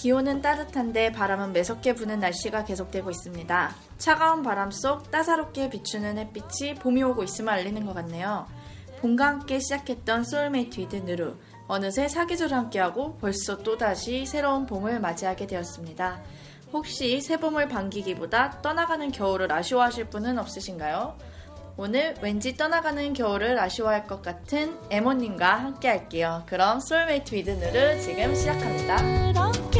기온은 따뜻한데 바람은 매섭게 부는 날씨가 계속되고 있습니다. 차가운 바람 속 따사롭게 비추는 햇빛이 봄이 오고 있음을 알리는 것 같네요. 봄과 함께 시작했던 Soulmate With 누루. 어느새 사계절을 함께하고 벌써 또다시 새로운 봄을 맞이하게 되었습니다. 혹시 새 봄을 반기기보다 떠나가는 겨울을 아쉬워하실 분은 없으신가요? 오늘 왠지 떠나가는 겨울을 아쉬워할 것 같은 에몬님과 함께 할게요. 그럼 Soulmate With 누루 지금 시작합니다.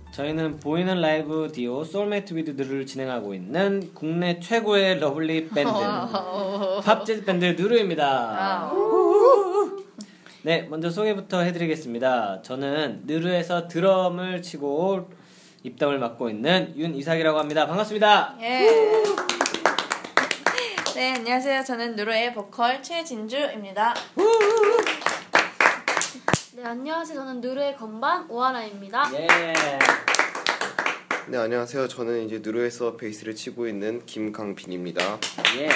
저희는 보이는 라이브 디오 Soulmate With 누루를 진행하고 있는 국내 최고의 lovely 밴드 팝재즈 밴드 누루입니다. 네, 먼저 소개부터 해드리겠습니다. 저는 누루에서 드럼을 치고 입담을 맡고 있는 윤이삭이라고 합니다. 반갑습니다. 예. 네, 안녕하세요. 저는 누루의 보컬 최진주입니다. 네, 안녕하세요. 저는 누루의 건반 오하나입니다. 예. 네 안녕하세요. 저는 이제 누루에서 베이스를 치고 있는 김강빈입니다. 예.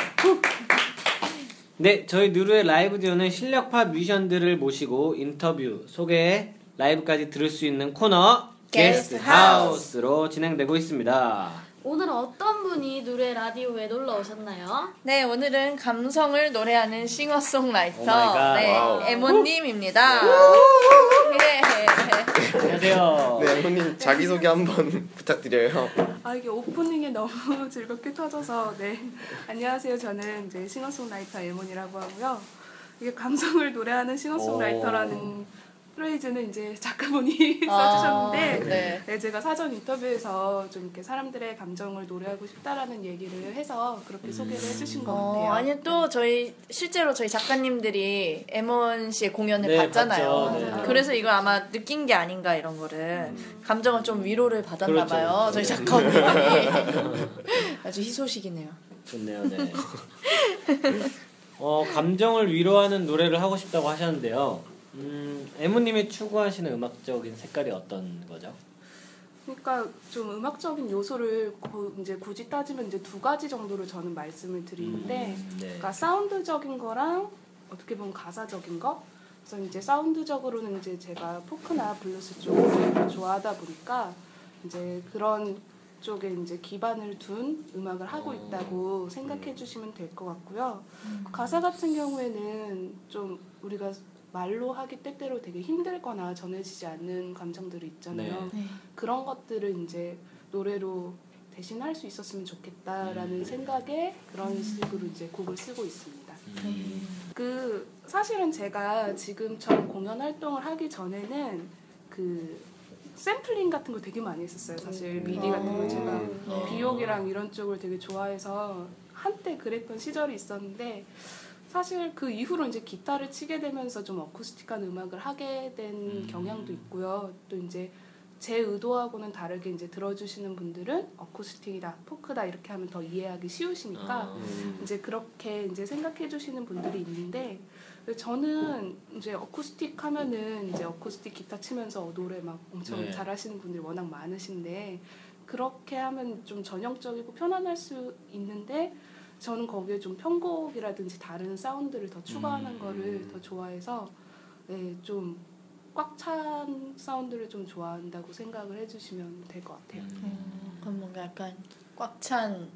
네, 저희 누루의 라이브 디오는 실력파 뮤지션들을 모시고 인터뷰, 소개, 라이브까지 들을 수 있는 코너 게스트 하우스로 진행되고 있습니다. 오늘은 어떤 분이 누루의 라디오에 놀러 오셨나요? 네, 오늘은 감성을 노래하는 싱어송라이터 oh god. 네. 에몬님입니다. 예. 안녕하세요. 네 형님 자기 소개 한번 부탁드려요. 아 이게 오프닝에 너무 즐겁게 터져서 네 안녕하세요 저는 이제 싱어송라이터 에몬이라고 하고요 이게 감성을 노래하는 싱어송라이터라는 프레이즈는 이제 작가분이 써주셨는데 네. 네, 제가 사전 인터뷰에서 좀 이렇게 사람들의 감정을 노래하고 싶다라는 얘기를 해서 그렇게 소개를 해주신 것 같아요. 어, 아니 또 저희 실제로 저희 작가님들이 에몬 씨의 공연을 네, 봤잖아요. 봤죠. 네. 그래서 이걸 아마 느낀 게 아닌가 이런 거를 감정을 좀 위로를 받았나 그렇죠. 봐요. 저희 작가님이 아주 희소식이네요. 좋네요, 네. 어, 감정을 위로하는 노래를 하고 싶다고 하셨는데요. 음, 에무님이 추구하시는 음악적인 색깔이 어떤 거죠? 그러니까 좀 음악적인 요소를 고- 이제 굳이 따지면 이제 두 가지 정도로 저는 말씀을 드리는데 음, 네. 그러니까 사운드적인 거랑 어떻게 보면 가사적인 거. 그래서 이제 사운드적으로는 이제 제가 포크나 블루스 쪽을 좋아하다 보니까 이제 그런 쪽에 이제 기반을 둔 음악을 하고 있다고 생각해 주시면 될 것 같고요. 가사 같은 경우에는 좀 우리가 말로 하기 때때로 되게 힘들거나 전해지지 않는 감정들이 있잖아요. 네. 그런 것들을 이제 노래로 대신 할 수 있었으면 좋겠다라는 생각에 그런 식으로 이제 곡을 쓰고 있습니다. 그 사실은 제가 지금처럼 공연 활동을 하기 전에는 그 샘플링 같은 거 되게 많이 했었어요. 사실 미디 같은 거 제가 네. 비옥이랑 이런 쪽을 되게 좋아해서 한때 그랬던 시절이 있었는데 사실 그 이후로 이제 기타를 치게 되면서 좀 어쿠스틱한 음악을 하게 된 음. 경향도 있고요. 또 이제 제 의도하고는 다르게 이제 들어주시는 분들은 어쿠스틱이다, 포크다 이렇게 하면 더 이해하기 쉬우시니까 아, 이제 그렇게 이제 생각해 주시는 분들이 있는데 저는 이제 어쿠스틱 하면은 이제 어쿠스틱 기타 치면서 노래 막 엄청 네. 잘하시는 분들이 워낙 많으신데 그렇게 하면 좀 전형적이고 편안할 수 있는데 저는 거기에 좀 편곡이라든지 다른 사운드를 더 추가하는 음. 거를 더 좋아해서 네, 좀 꽉 찬 사운드를 좀 좋아한다고 생각을 해주시면 될 것 같아요. 음, 그럼 뭔가 약간 꽉찬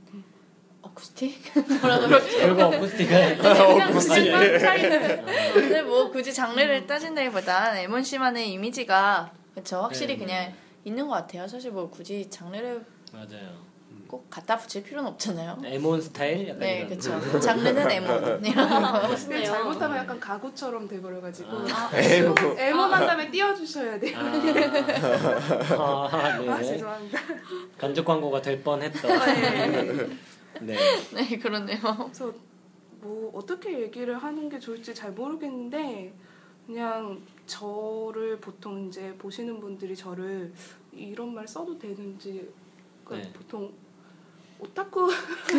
어쿠스틱? 뭐라 그러지? 별거 어쿠스틱은 그냥 그냥 꽉 차있는 근데 뭐 굳이 장르를 따진다기보단 에몬 씨만의 이미지가 그쵸 확실히 네. 그냥 있는 것 같아요. 사실 뭐 굳이 장르를 맞아요. 꼭 갖다 붙일 필요는 없잖아요. 에몬 스타일 약간 네. 그렇죠. 장르는 에몬. 근데 멋있네요. 잘못하면 약간 가구처럼 돼버려가지고 아. 에모. 에몬 한 다음에 띄워주셔야 돼요. 아, 아, 네. 아 죄송합니다. 간접 광고가 될 뻔했던. 네. 네, 그렇네요. 그래서 뭐 어떻게 얘기를 하는 게 좋을지 잘 모르겠는데 그냥 저를 보통 이제 보시는 분들이 저를 이런 말 써도 되는지 그 네. 보통 오타쿠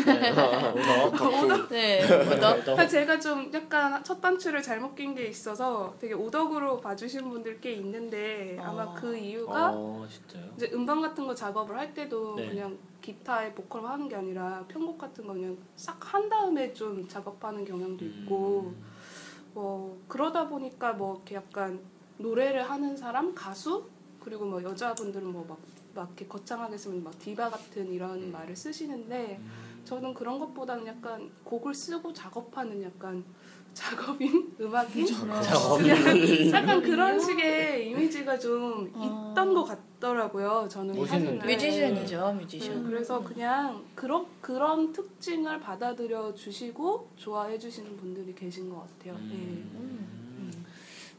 네. 오더. 네, 오더. 제가 좀 약간 첫 단추를 잘못 낀 게 있어서 되게 오덕으로 봐주시는 분들 꽤 있는데 아마 어. 그 이유가 어, 진짜요? 이제 음반 같은 거 작업을 할 때도 네. 그냥 기타에 보컬만 하는 게 아니라 편곡 같은 거 그냥 싹 한 다음에 좀 작업하는 경향도 있고 음. 뭐 그러다 보니까 뭐 이렇게 약간 노래를 하는 사람 가수 그리고 뭐 여자분들은 뭐막 막 이렇게 거창하게 쓰면 막 디바 같은 이런 음. 말을 쓰시는데 저는 그런 것보다는 약간 곡을 쓰고 작업하는 약간 작업인 음악인 작업인. 약간 그런 식의 이미지가 좀 어. 있던 것 같더라고요. 저는. 뮤지션이죠, 네, 뮤지션. 그래서 그냥 그런 그런 특징을 받아들여 주시고 좋아해 주시는 분들이 계신 것 같아요. 음.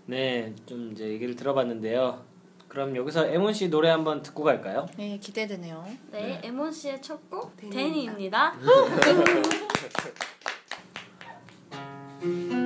네, 좀 이제 얘기를 들어봤는데요. 그럼 여기서 에몬 씨 노래 한번 듣고 갈까요? 네, 기대되네요. 네, 에몬 씨의 첫 곡 데니입니다.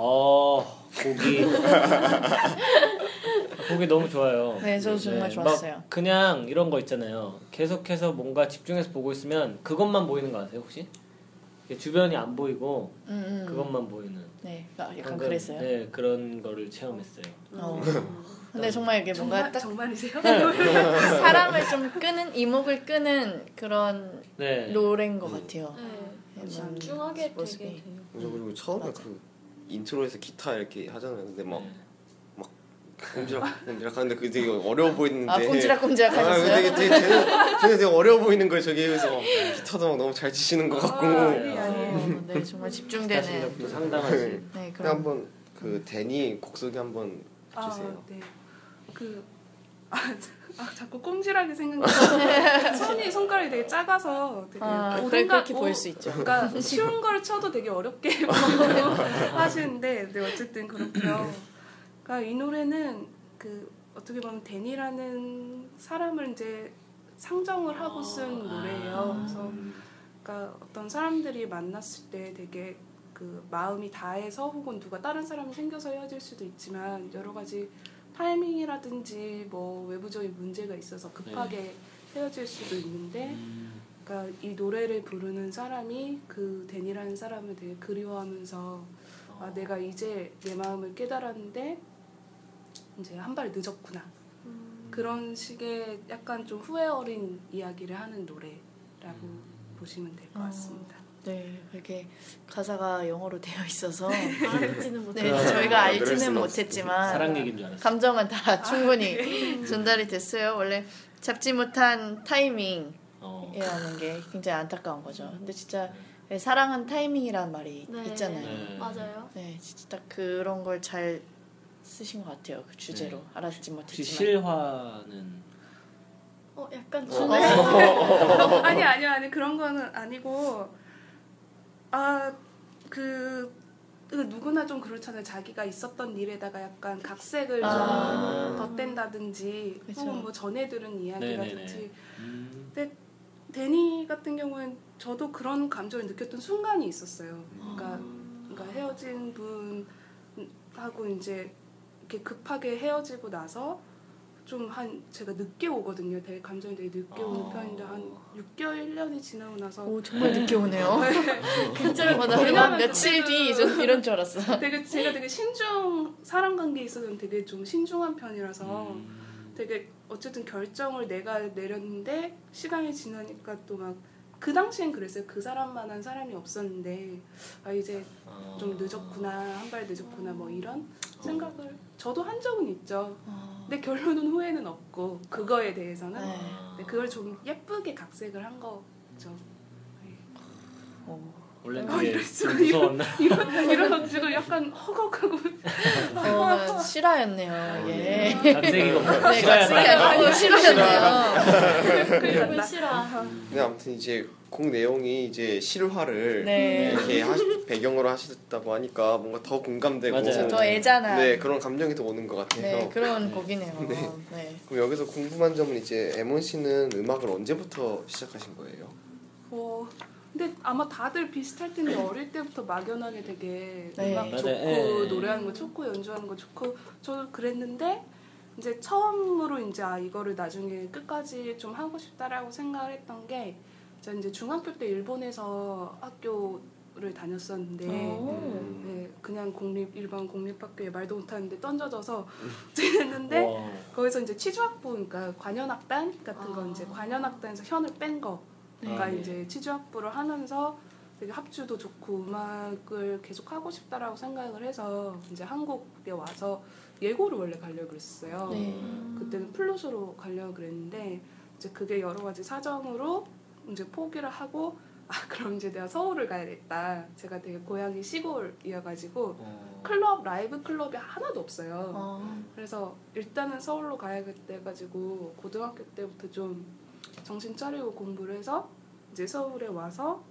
곡이 곡이 너무 좋아요. 네, 저도 정말 막 좋았어요. 그냥 이런 거 있잖아요. 계속해서 뭔가 집중해서 보고 있으면 그것만 보이는 거 아세요 혹시? 주변이 안 보이고 음, 음. 그것만 보이는. 네, 아, 약간 방금, 그랬어요. 네 그런 거를 체험했어요. 어. 근데 정말 이게 뭔가 정말 딱 정말이세요? 사람을 좀 끄는 이목을 끄는 그런 네. 노래인 것 같아요. 네. 음, 집중하게 모습이. 되게. 그래서 그리고 처음에 맞아. 그 인트로에서 기타 이렇게 하잖아요. 근데 막 네. 꼼지락 꼼지락 하는데 그 되게 어려워 보이는데 아 꼼지락 꼼지락 아, 하셨어요? 되게 되게 쟤는, 쟤는 되게 어려워 보이는 거예요. 저기에서 막 기타도 막 너무 잘 치시는 것 같고. 아, 아니, 아니에요. 어, 네, 정말 기타 집중되는. 실력도 상당하지. 네, 그런. 한번 그 데니 곡 소개 한번 주세요. 아, 네. 그 아, 아 자꾸 꼼질하게 생각나서 손이 손가락이 되게 작아서 되게 아, 그래 오든가- 그렇게 오- 보일 수 있죠. 그러니까 쉬운 걸 쳐도 되게 어렵게 하시는데 네, 어쨌든 그렇고요. 그러니까 이 노래는 그 어떻게 보면 데니라는 사람을 이제 상정을 하고 쓴 노래예요. 그래서 그러니까 어떤 사람들이 만났을 때 되게 그 마음이 다해서 혹은 누가 다른 사람이 생겨서 헤어질 수도 있지만 여러 가지 타이밍이라든지 뭐 외부적인 문제가 있어서 급하게 헤어질 수도 있는데 그러니까 이 노래를 부르는 사람이 그 데니라는 사람을 되게 그리워하면서 아 내가 이제 내 마음을 깨달았는데 이제 한 발 늦었구나. 그런 식의 약간 좀 후회 어린 이야기를 하는 노래라고 보시면 될것 어. 같습니다. 네, 그렇게 가사가 영어로 되어 있어서 알지는 못해요. 네, 그럼. 저희가 아, 들을 알지는 못했지만 사랑 얘기인 줄 알았어. 감정은 다 충분히 전달이 됐어요. 원래 잡지 못한 타이밍이라는 어. 게 굉장히 안타까운 거죠. 근데 진짜 사랑은 타이밍이라는 말이 네. 있잖아요. 네. 맞아요. 네, 진짜 딱 그런 걸 잘 쓰신 것 같아요. 그 주제로 네. 혹시 못했지만. 실화는 어 약간 어. 주네. 아니 아니 아니 그런 거는 아니고 아그 그 누구나 좀 그렇잖아요. 자기가 있었던 일에다가 약간 각색을 아. 좀 덧댄다든지 그쵸. 혹은 뭐 전해 들은 이야기라든지. 음. 데니 같은 경우는 저도 그런 감정을 느꼈던 순간이 있었어요. 그러니까, 그러니까 헤어진 분하고 이제 이렇게 급하게 헤어지고 나서 좀 한 제가 늦게 오거든요. 되게 감정이 되게 늦게 오는 아. 편인데 한 6개월 1년이 지나고 나서 오 정말 늦게 오네요. 어, 나 왜냐면 한 며칠 뒤좀 이런 줄 알았어. 되게 제가 되게 신중 사람 관계에 있어서는 되게 좀 신중한 편이라서 음. 되게 어쨌든 결정을 내가 내렸는데 시간이 지나니까 또 막 그 당시엔 그랬어요. 그 사람만한 사람이 없었는데 아 이제 어. 좀 늦었구나 한 발 늦었구나 뭐 이런 생각을 저도 한 적은 있죠. 어, 근데 결론은 후회는 없고 그거에 대해서는 네. 근데 그걸 좀 예쁘게 각색을 한 거죠. 어. 원래 아, 되게 이럴 수가, 좀 무서웠나? 이런 이런 지금 약간 허걱하고 어, 실화였네요. 예. 네, 각색이 아니고 실화였네요. 글씨라. 근데 아무튼 이제 곡 내용이 이제 실화를 네. 이렇게 하시, 배경으로 하셨다고 하니까 뭔가 더 공감되고 맞아요. 더 애잔한 네 그런 감정이 더 오는 것 같아요. 네, 그런 곡이네요. 네. 네. 그럼 여기서 궁금한 점은 이제 에몬 씨는 음악을 언제부터 시작하신 거예요? 어, 근데 아마 다들 비슷할 텐데 어릴 때부터 막연하게 되게 네. 음악 맞아요. 좋고 예. 노래하는 거 좋고 연주하는 거 좋고 저도 그랬는데 이제 처음으로 이제 아 이거를 나중에 끝까지 좀 하고 싶다라고 생각을 했던 게 제가 이제 중학교 때 일본에서 학교를 다녔었는데 오. 네, 그냥 공립 일반 공립학교에 말도 못하는데 던져져서 지냈는데 와. 거기서 이제 치주학부 그러니까 관현악단 같은 거 아. 이제 관현악단에서 현을 뺀 거. 그러니까 아, 네. 이제 치주학부를 하면서 되게 합주도 좋고 음악을 계속 하고 싶다라고 생각을 해서 이제 한국에 와서 예고를 원래 가려고 그랬어요. 네. 그때는 플룻으로 가려고 그랬는데 이제 그게 여러 가지 사정으로 이제 포기를 하고 아 그럼 이제 내가 서울을 가야겠다. 제가 되게 고향이 시골이어가지고 어. 클럽 라이브 클럽이 하나도 없어요. 어, 그래서 일단은 서울로 가야겠다 해가지고 고등학교 때부터 좀 정신 차리고 공부를 해서 이제 서울에 와서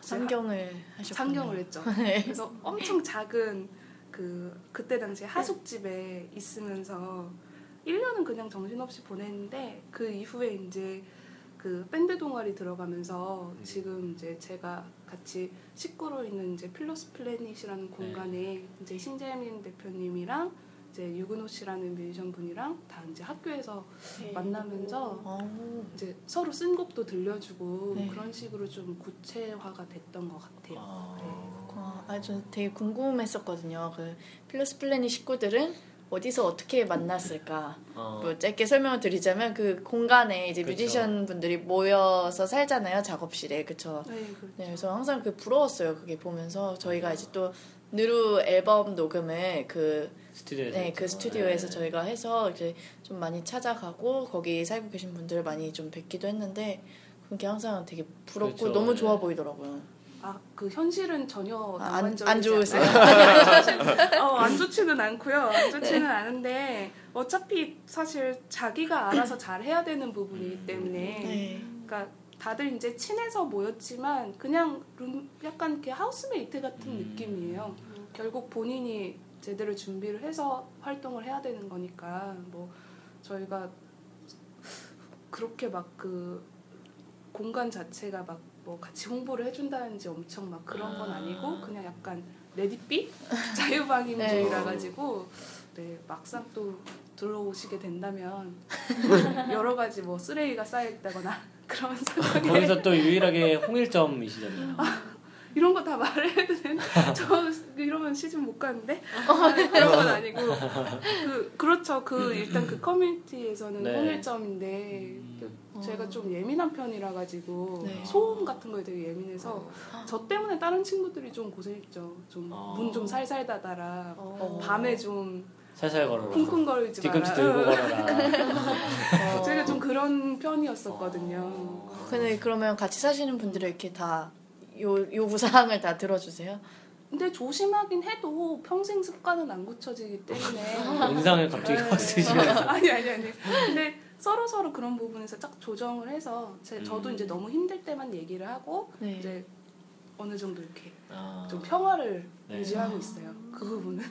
상경을 하셨군요. 상경을 했죠. 네. 그래서 엄청 작은 그 그때 당시에 하숙집에 있으면서 1년은 그냥 정신없이 보냈는데 그 이후에 이제 그 밴드 동아리 들어가면서 지금 이제 제가 같이 식구로 있는 이제 필로스 플래닛이라는 공간에 이제 신재민 대표님이랑 이제 유근호 씨라는 뮤지션 분이랑 다 이제 학교에서 만나면서 어. 이제 서로 쓴 곡도 들려주고 네. 그런 식으로 좀 구체화가 됐던 것 같아요. 아. 아, 아, 저 되게 궁금했었거든요. 그 필로스 플래닛 식구들은 어디서 어떻게 만났을까? 어. 뭐 짧게 설명을 드리자면 그 공간에 이제 그쵸. 뮤지션 분들이 모여서 살잖아요 작업실에 그쵸? 네, 그렇죠. 네, 그래서 항상 그 부러웠어요 그게 보면서 저희가 이제 또 누루 앨범 녹음을 그 스튜디오에서 네, 그. 스튜디오에서 네. 저희가 해서 이제 좀 많이 찾아가고 거기 살고 계신 분들 많이 좀 뵙기도 했는데 그게 항상 되게 부럽고 그렇죠. 너무 네. 좋아 보이더라고요. 아, 그 현실은 전혀 아, 안, 안 좋으세요? 않아요. 어, 안 좋지는 않고요. 안 좋지는 않은데 어차피 사실 자기가 알아서 잘 해야 되는 부분이기 때문에 네. 그러니까 다들 이제 친해서 모였지만 그냥 룸 약간 이렇게 하우스메이트 같은 음. 느낌이에요. 결국 본인이 제대로 준비를 해서 활동을 해야 되는 거니까 뭐 저희가 그렇게 막그 공간 자체가 막 뭐 같이 홍보를 해준다든지 엄청 막 그런 건 아니고 그냥 약간 let it be 자유방임주의라 네. 가지고 네 막상 또 들어오시게 된다면 여러 가지 뭐 쓰레기가 쌓여 있다거나 그런 상황에 거기서 또 유일하게 홍일점이시잖아요. 이런 거 다 말해야 되는 저 이러면 시즌 못 가는데 아니, 그런 건 아니고 그 그렇죠 그 일단 그 커뮤니티에서는 네. 홍일점인데 제가 좀 예민한 편이라 가지고 네. 소음 같은 거에 되게 예민해서 저 때문에 다른 친구들이 좀 고생했죠 좀 어. 문좀 살살 닫아라 어. 밤에 좀 살살 걸어라. 쿵쿵거리지 뒤꿈치 마라 들고 응. 걸어라. 제가 좀 그런 편이었었거든요 어. 근데 그러면 같이 사시는 분들은 이렇게 다 요, 요구 사항을 다 들어주세요? 근데 조심하긴 해도 평생 습관은 안 고쳐지기 때문에 인상을 갑자기 네. 확 쓰시네요. 아니 아니 아니. 근데 서로 서로 그런 부분에서 딱 조정을 해서 제, 저도 음. 이제 너무 힘들 때만 얘기를 하고 네. 이제 어느 정도 이렇게 아. 좀 평화를 네. 유지하고 있어요. 그 부분은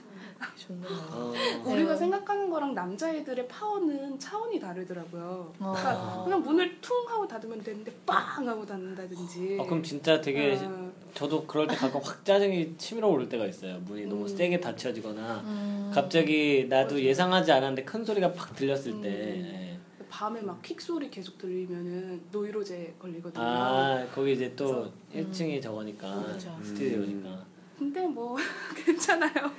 좋네요. 어. 우리가 네. 생각하는 거랑 남자애들의 파워는 차원이 다르더라고요. 그러니까 어. 그냥 문을 퉁 하고 닫으면 되는데 빵 하고 닫는다든지. 아, 그럼 진짜 되게 어, 저도 그럴 때 가끔 확 짜증이 치밀어 오를 때가 있어요. 문이 너무 음. 세게 닫혀지거나 음. 갑자기 나도 예상하지 않았는데 큰 소리가 팍 들렸을 때 음. 예. 밤에 막 킥 소리 계속 들리면은 노이로제 걸리거든요. 아 거기 이제 또 그래서- 1층이 저거니까 그렇죠. 스튜디오니까 근데 뭐 괜찮아요.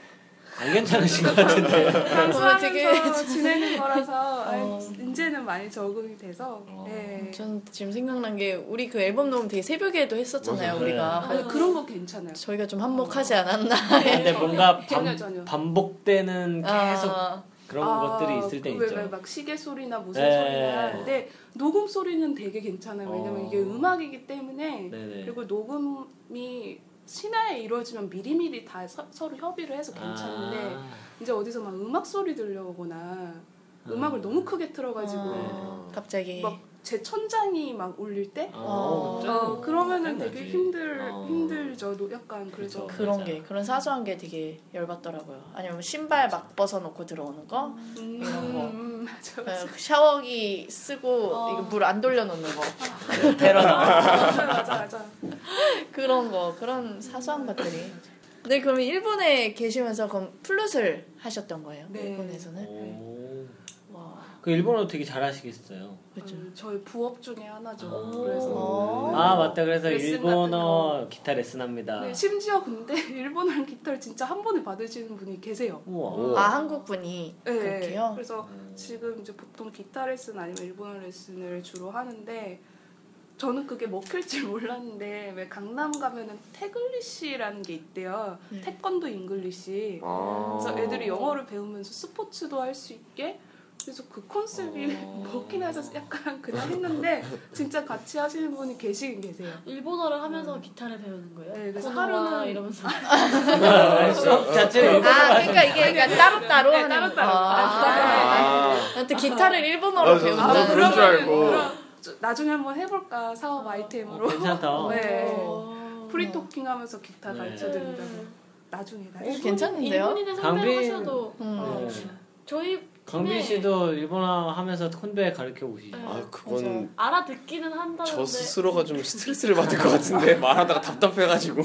안 괜찮으신 것 같은데 방송하면서 되게 지내는 거라서 어. 이제는 많이 적응이 돼서 어. 네. 전 지금 생각난 게 우리 그 앨범 녹음 되게 새벽에도 했었잖아요 맞아요. 우리가 아니, 그런 거 괜찮아요. 저희가 좀 한몫하지 않았나 근데 뭔가 전혀, 반, 전혀. 반복되는 계속 아, 그런 아, 것들이 있을 때 왜, 있죠. 왜 막 시계 소리나 무슨 네. 소리나 근데 녹음 소리는 되게 괜찮아요. 왜냐면 어. 이게 음악이기 때문에 네네. 그리고 녹음이 신화에 이루어지면 미리미리 다 서, 로 협의를 해서 괜찮은데 아, 이제 어디서 막 음악 소리 들려오거나 음악을 너무 크게 틀어가지고 아, 갑자기 막 제 천장이 막 울릴 때 어, 좀 어, 그러면은 짜증나지. 되게 힘들 어. 힘들죠. 노- 약간 그래서. 그런 맞아. 게 그런 사소한 게 되게 열받더라고요. 아니면 신발 막 벗어놓고 들어오는 거, 음, 이런 거. 음, 맞아 어, 맞아 샤워기 쓰고 어. 이거 물안 돌려놓는 거 테러나 맞아 맞아 맞아. 그런 거 그런 사소한 것들이. 네 그러면 일본에 계시면서 그럼 플룻을 하셨던 거예요? 네. 일본에서는? 오. 와그 일본어 되게 잘하시겠어요. 그렇죠. 음, 저희 부업 중에 하나죠. 오. 그래서 어. 아 맞다 그래서 일본어 기타 레슨합니다. 네, 심지어 근데 일본어 기타를 진짜 한 번에 받으시는 분이 계세요. 우와. 아 한국 분이 네, 그렇게요? 그래서 음. 지금 이제 보통 기타 레슨 아니면 일본어 레슨을 주로 하는데 저는 그게 먹힐 줄 몰랐는데 왜 강남 가면은 태글리시라는 게 있대요. 네. 태권도 English. 아. 그래서 애들이 영어를 배우면서 스포츠도 할 수 있게 그래서 그 컨셉이 어. 먹긴 해서 약간 그냥 했는데 진짜 같이 하시는 분이 계시긴 계세요. 일본어를 하면서 기타를 배우는 거예요? 네, 그래서 하루는- 이러면서 아, 수업 자체를 일본어로 아 그러니까 이게 약간 따로 따로 네, 하는 따로 따로. 아, 아. 또 기타를 일본어로 배운다는 나도 그런 줄 알고. 나중에 한번 해볼까 사업 아이템으로 어, 괜찮다. 네. 어. free talking 하면서 기타 네. 가르쳐 드린다고 나중에 오, 나중에 괜찮은데요? 일본인의 강빈- 선배하셔도 음. 네. 저희 강빈 네. 씨도 일본어 하면서 콘베 가르쳐 보시죠. 아 그건 알아듣기는 한다는데 저 스스로가 좀 스트레스를 받을 것 같은데 말하다가 답답해가지고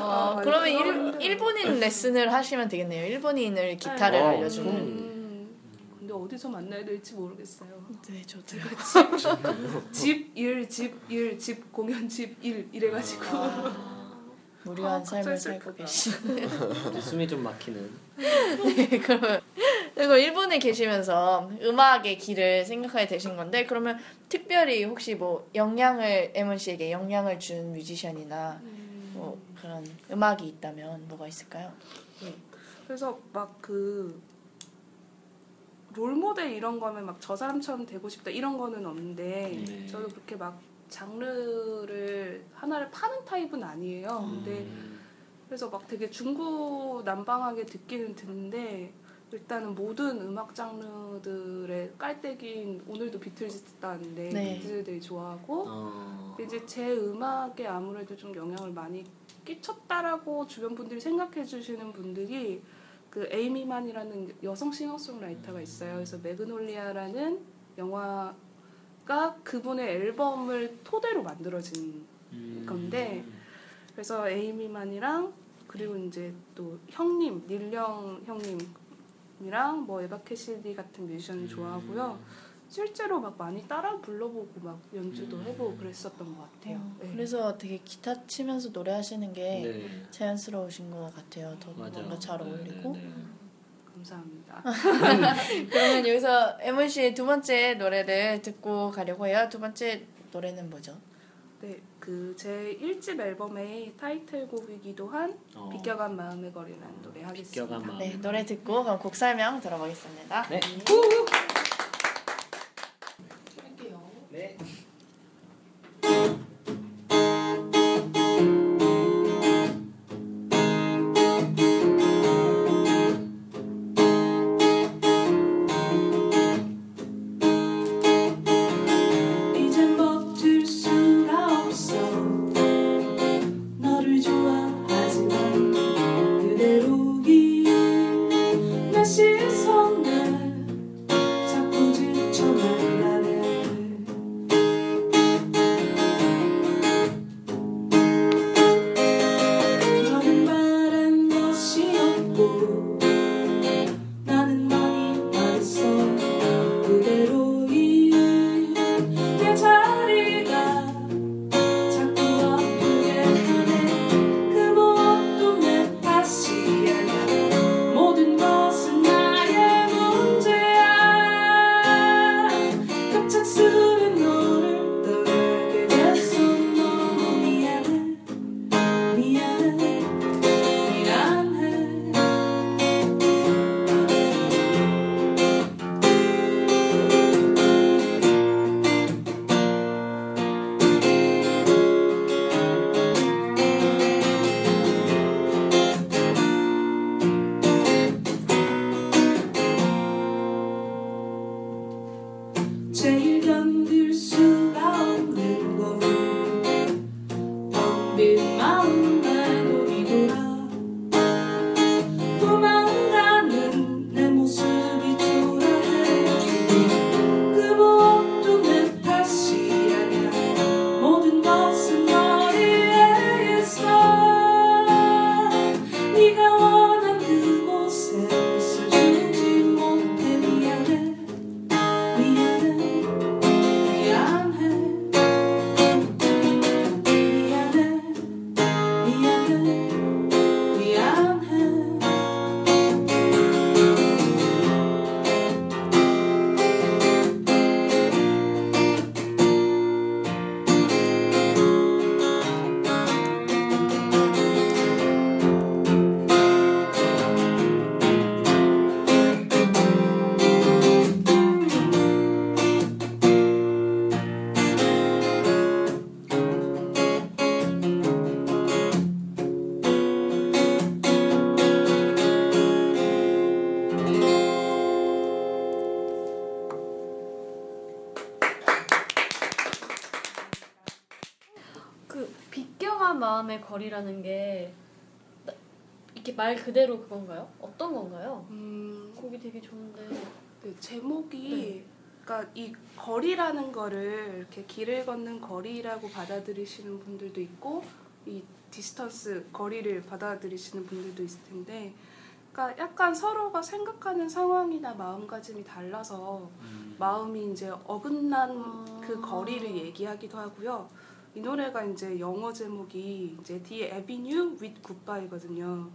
어, 그러면 일, 일본인 레슨을 하시면 되겠네요. 일본인을 기타를 네. 알려주는. 음, 근데 어디서 만나야 될지 모르겠어요. 네, 저도. 집, 일, 집, 일, 집, 공연, 집, 일 이래가지고 무료한 아, 삶을 살고 계시는. 숨이 좀 막히는. 네, 그러면 그리고 일본에 계시면서 음악의 길을 생각하게 되신 건데 그러면 특별히 혹시 뭐 영향을 에몬 씨에게 영향을 준 뮤지션이나 뭐 그런 음악이 있다면 뭐가 있을까요? 그래서 막 그 롤모델 이런 거면 막 저 사람처럼 되고 싶다 이런 거는 없는데 네. 저도 그렇게 막 장르를 하나를 파는 타입은 아니에요. 근데 음. 그래서 막 되게 중구난방하게 듣기는 듣는데 일단은 모든 음악 장르들의 깔때기인 오늘도 비틀즈 듣다는데 네. 비틀즈 되게 좋아하고 어. 이제 제 음악에 아무래도 좀 영향을 많이 끼쳤다라고 주변 분들이 생각해 주시는 분들이 그 에이미 만이라는 여성 싱어송라이터가 있어요. 그래서 매그놀리아라는 영화가 그분의 앨범을 토대로 만들어진 음. 건데 그래서 에이미만이랑 그리고 이제 또 형님 닐령 형님 이랑 뭐 에바 캐시디 같은 뮤지션을 좋아하고요. 실제로 막 많이 따라 불러보고 막 연주도 해보고 그랬었던 것 같아요. 네. 그래서 되게 기타 치면서 노래하시는 게 네. 자연스러우신 것 같아요. 더 맞아요. 뭔가 잘 어울리고. 네, 네, 네. 감사합니다. 그러면 여기서 에몬 씨의 두 번째 노래를 듣고 가려고 해요. 두 번째 노래는 뭐죠? 네, 그 제 1집 앨범의 타이틀곡이기도 한 어. 비껴간 마음의 거리라는 노래 하겠습니다. 마음. 네, 노래 듣고 그럼 곡 설명 들어보겠습니다. 네. 네. 이 거리라는 게 나- 이렇게 말 그대로 그건가요? 어떤 건가요? 음, 곡이 되게 좋은데 네, 제목이 그러니까 이 거리라는 거를 이렇게 길을 걷는 거리라고 받아들이시는 분들도 있고 이 distance 거리를 받아들이시는 분들도 있을 텐데 그러니까 약간 서로가 생각하는 상황이나 마음가짐이 달라서 마음이 이제 어긋난 아. 그 거리를 얘기하기도 하고요. 이 노래가 이제 영어 제목이 이제 The Avenue with Goodbye거든요.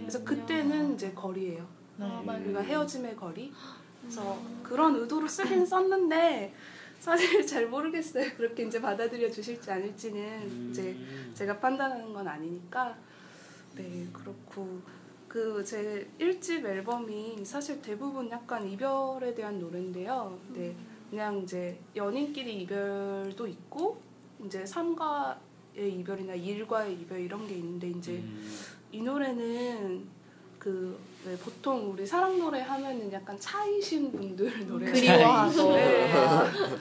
그래서 그때는 이제 거리예요. 아, 맞아요. 우리가 헤어짐의 거리. 그래서 그런 의도로 쓰긴 썼는데 사실 잘 모르겠어요. 그렇게 이제 받아들여 주실지 아닐지는 이제 제가 판단하는 건 아니니까 네 그렇고 그 제 1집 앨범이 사실 대부분 약간 이별에 대한 노래인데요. 네 그냥 이제 연인끼리 이별도 있고 이제 삶과의 이별이나 일과의 이별 이런 게 있는데 이제 음. 이 노래는 그왜 보통 우리 사랑 노래 하면은 약간 차이신 분들 노래 그리워하고 네.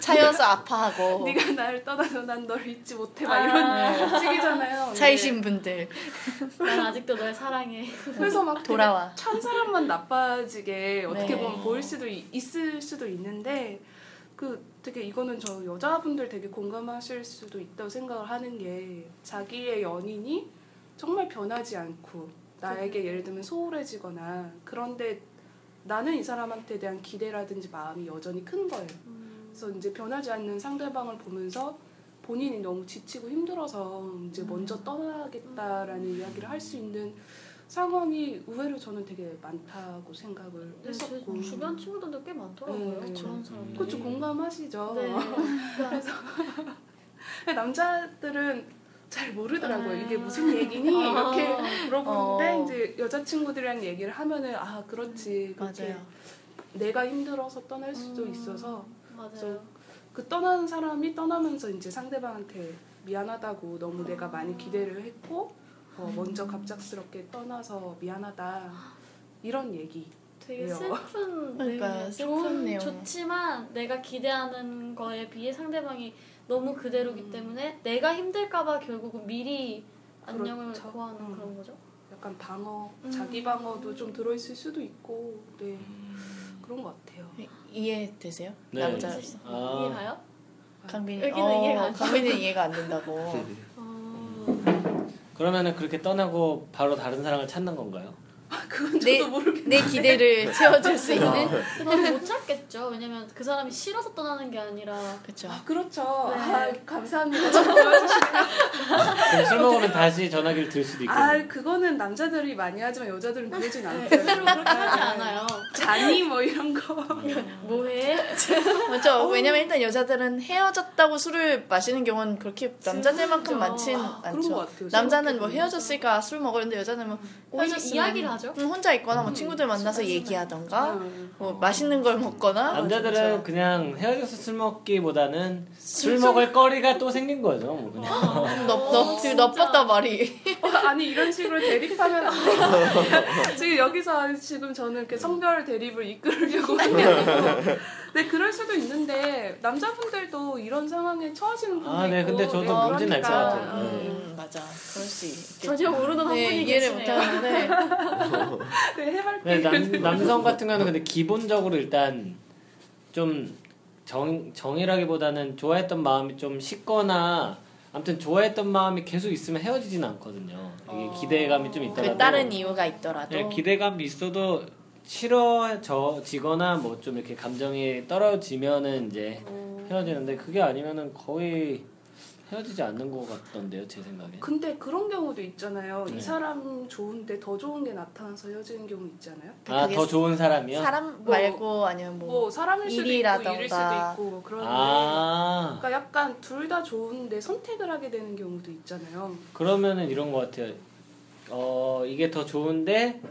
차여서 아파하고 네가 나를 떠나서 난 널 잊지 못해 막 이런 식이잖아요. 차이신 분들 난 아직도 널 사랑해. 그래서 막 돌아와. 찬 사람만 나빠지게 어떻게 네. 보면 보일 수도 있- 있을 수도 있는데 그 되게 이거는 저 여자분들 되게 공감하실 수도 있다고 생각을 하는 게 자기의 연인이 정말 변하지 않고 나에게 예를 들면 소홀해지거나 그런데 나는 이 사람한테 대한 기대라든지 마음이 여전히 큰 거예요. 그래서 이제 변하지 않는 상대방을 보면서 본인이 너무 지치고 힘들어서 이제 먼저 떠나겠다라는 이야기를 할 수 있는 상황이 의외로 저는 되게 많다고 생각을 네, 제 했었고 주변 친구들도 꽤 많더라고요. 네. 그런 사람들. 그렇죠 공감하시죠. 네. 근데 남자들은 잘 모르더라고요. 아. 이게 무슨 얘기니 이렇게 물어보는데 어. 이제 여자친구들이랑 얘기를 하면은 아 그렇지 그렇게 맞아요. 내가 힘들어서 떠날 수도 음. 있어서 맞아요. 그 떠나는 사람이 떠나면서 이제 상대방한테 미안하다고 너무 내가 아. 많이 기대를 했고 어, 먼저 갑작스럽게 떠나서 미안하다 이런 얘기. 되게? 슬픈 그러니까요, 내용. 슬픈 좋은, 내용. 좋지만 내가 기대하는 거에 비해 상대방이 너무 그대로기 음. 때문에 내가 힘들까봐 결국은 미리 안녕을 그렇죠. 구하는 음. 그런 거죠. 약간 방어, 음. 자기 방어도 좀 들어있을 수도 있고, 네 그런 것 같아요. 이해되세요? 네. 남자로서 아. 이해가요? 강빈이 여기는 어, 이해가 안 돼. 강빈이 이해가 안 된다고 어... 그러면은 그렇게 떠나고 바로 다른 사랑을 찾는 건가요? 그건 저도 내, 모르겠는데. 내 기대를 채워줄 수 있는 저는 못 찾겠죠. 왜냐면 그 사람이 싫어서 떠나는 게 아니라 그렇죠. 아, 그렇죠. 네. 아, 감사합니다. 그럼 술 먹으면 다시 전화기를 들 수도 있고. 아, 그거는 남자들이 많이 하지만 여자들은 그러진 별로 않아요. 그렇게 하지 않아요. 자니 뭐 이런 거. 뭐해? 맞죠. 왜냐면 일단 여자들은 헤어졌다고 술을 마시는 경우는 그렇게 남자들만큼. 많진 아, 그런 않죠. 것 같아요. 남자는 뭐. 헤어졌으니까 술 먹었는데 여자는 뭐 헤어졌으면 이야기를 하죠. 음, 혼자 있거나 뭐 친구들 만나서 술 얘기하던가 음. 뭐 맛있는 걸 먹거나 남자들은 그렇죠. 그냥 헤어져서 술 먹기보다는 술 술 먹을 거리가 또 생긴 거죠. 뭐 그냥. 넙 진짜. 넙봤다 말이 어, 아니 이런 식으로 대립하면 안 돼요. 지금 여기서 지금 저는 이렇게 성별 대립을 이끌려고 하는 게 아니고. 네 그럴 수도 있는데 남자분들도 이런 상황에 처하시는 분도 아, 네, 있고. 근데 저도 네, 뭔지는 알것 그러니까. 같아요. 네. 음, 맞아 그럴 수 있겠죠. 전혀 모르는 한 네, 분이 이해를. 못하는데 네, 해맑게 네, 남, 남성 같은 경우는 근데 기본적으로 일단 좀 정, 정이라기보다는 좋아했던 마음이 좀 식거나 아무튼 좋아했던 마음이 계속 있으면 헤어지진 않거든요. 이게 기대감이 좀 있더라도 그 다른 이유가 있더라도 네, 기대감이 있어도 싫어지거나 뭐 좀 이렇게 감정이 떨어지면은 이제 헤어지는데 그게 아니면은 거의 헤어지지 않는 것 같던데요, 제 생각에. 근데 그런 경우도 있잖아요. 네. 이 사람 좋은데 더 좋은 게 나타나서 헤어지는 경우 있잖아요. 아, 더 좋은 사람이요? 사람 뭐, 말고 아니면 뭐, 뭐 사람일 수도 일이라던가. 있고 일일 수도 있고 뭐 그런데 아, 그러니까 약간 둘 다 좋은데 선택을 하게 되는 경우도 있잖아요. 그러면은 이런 것 같아요. 어, 이게 더 좋은데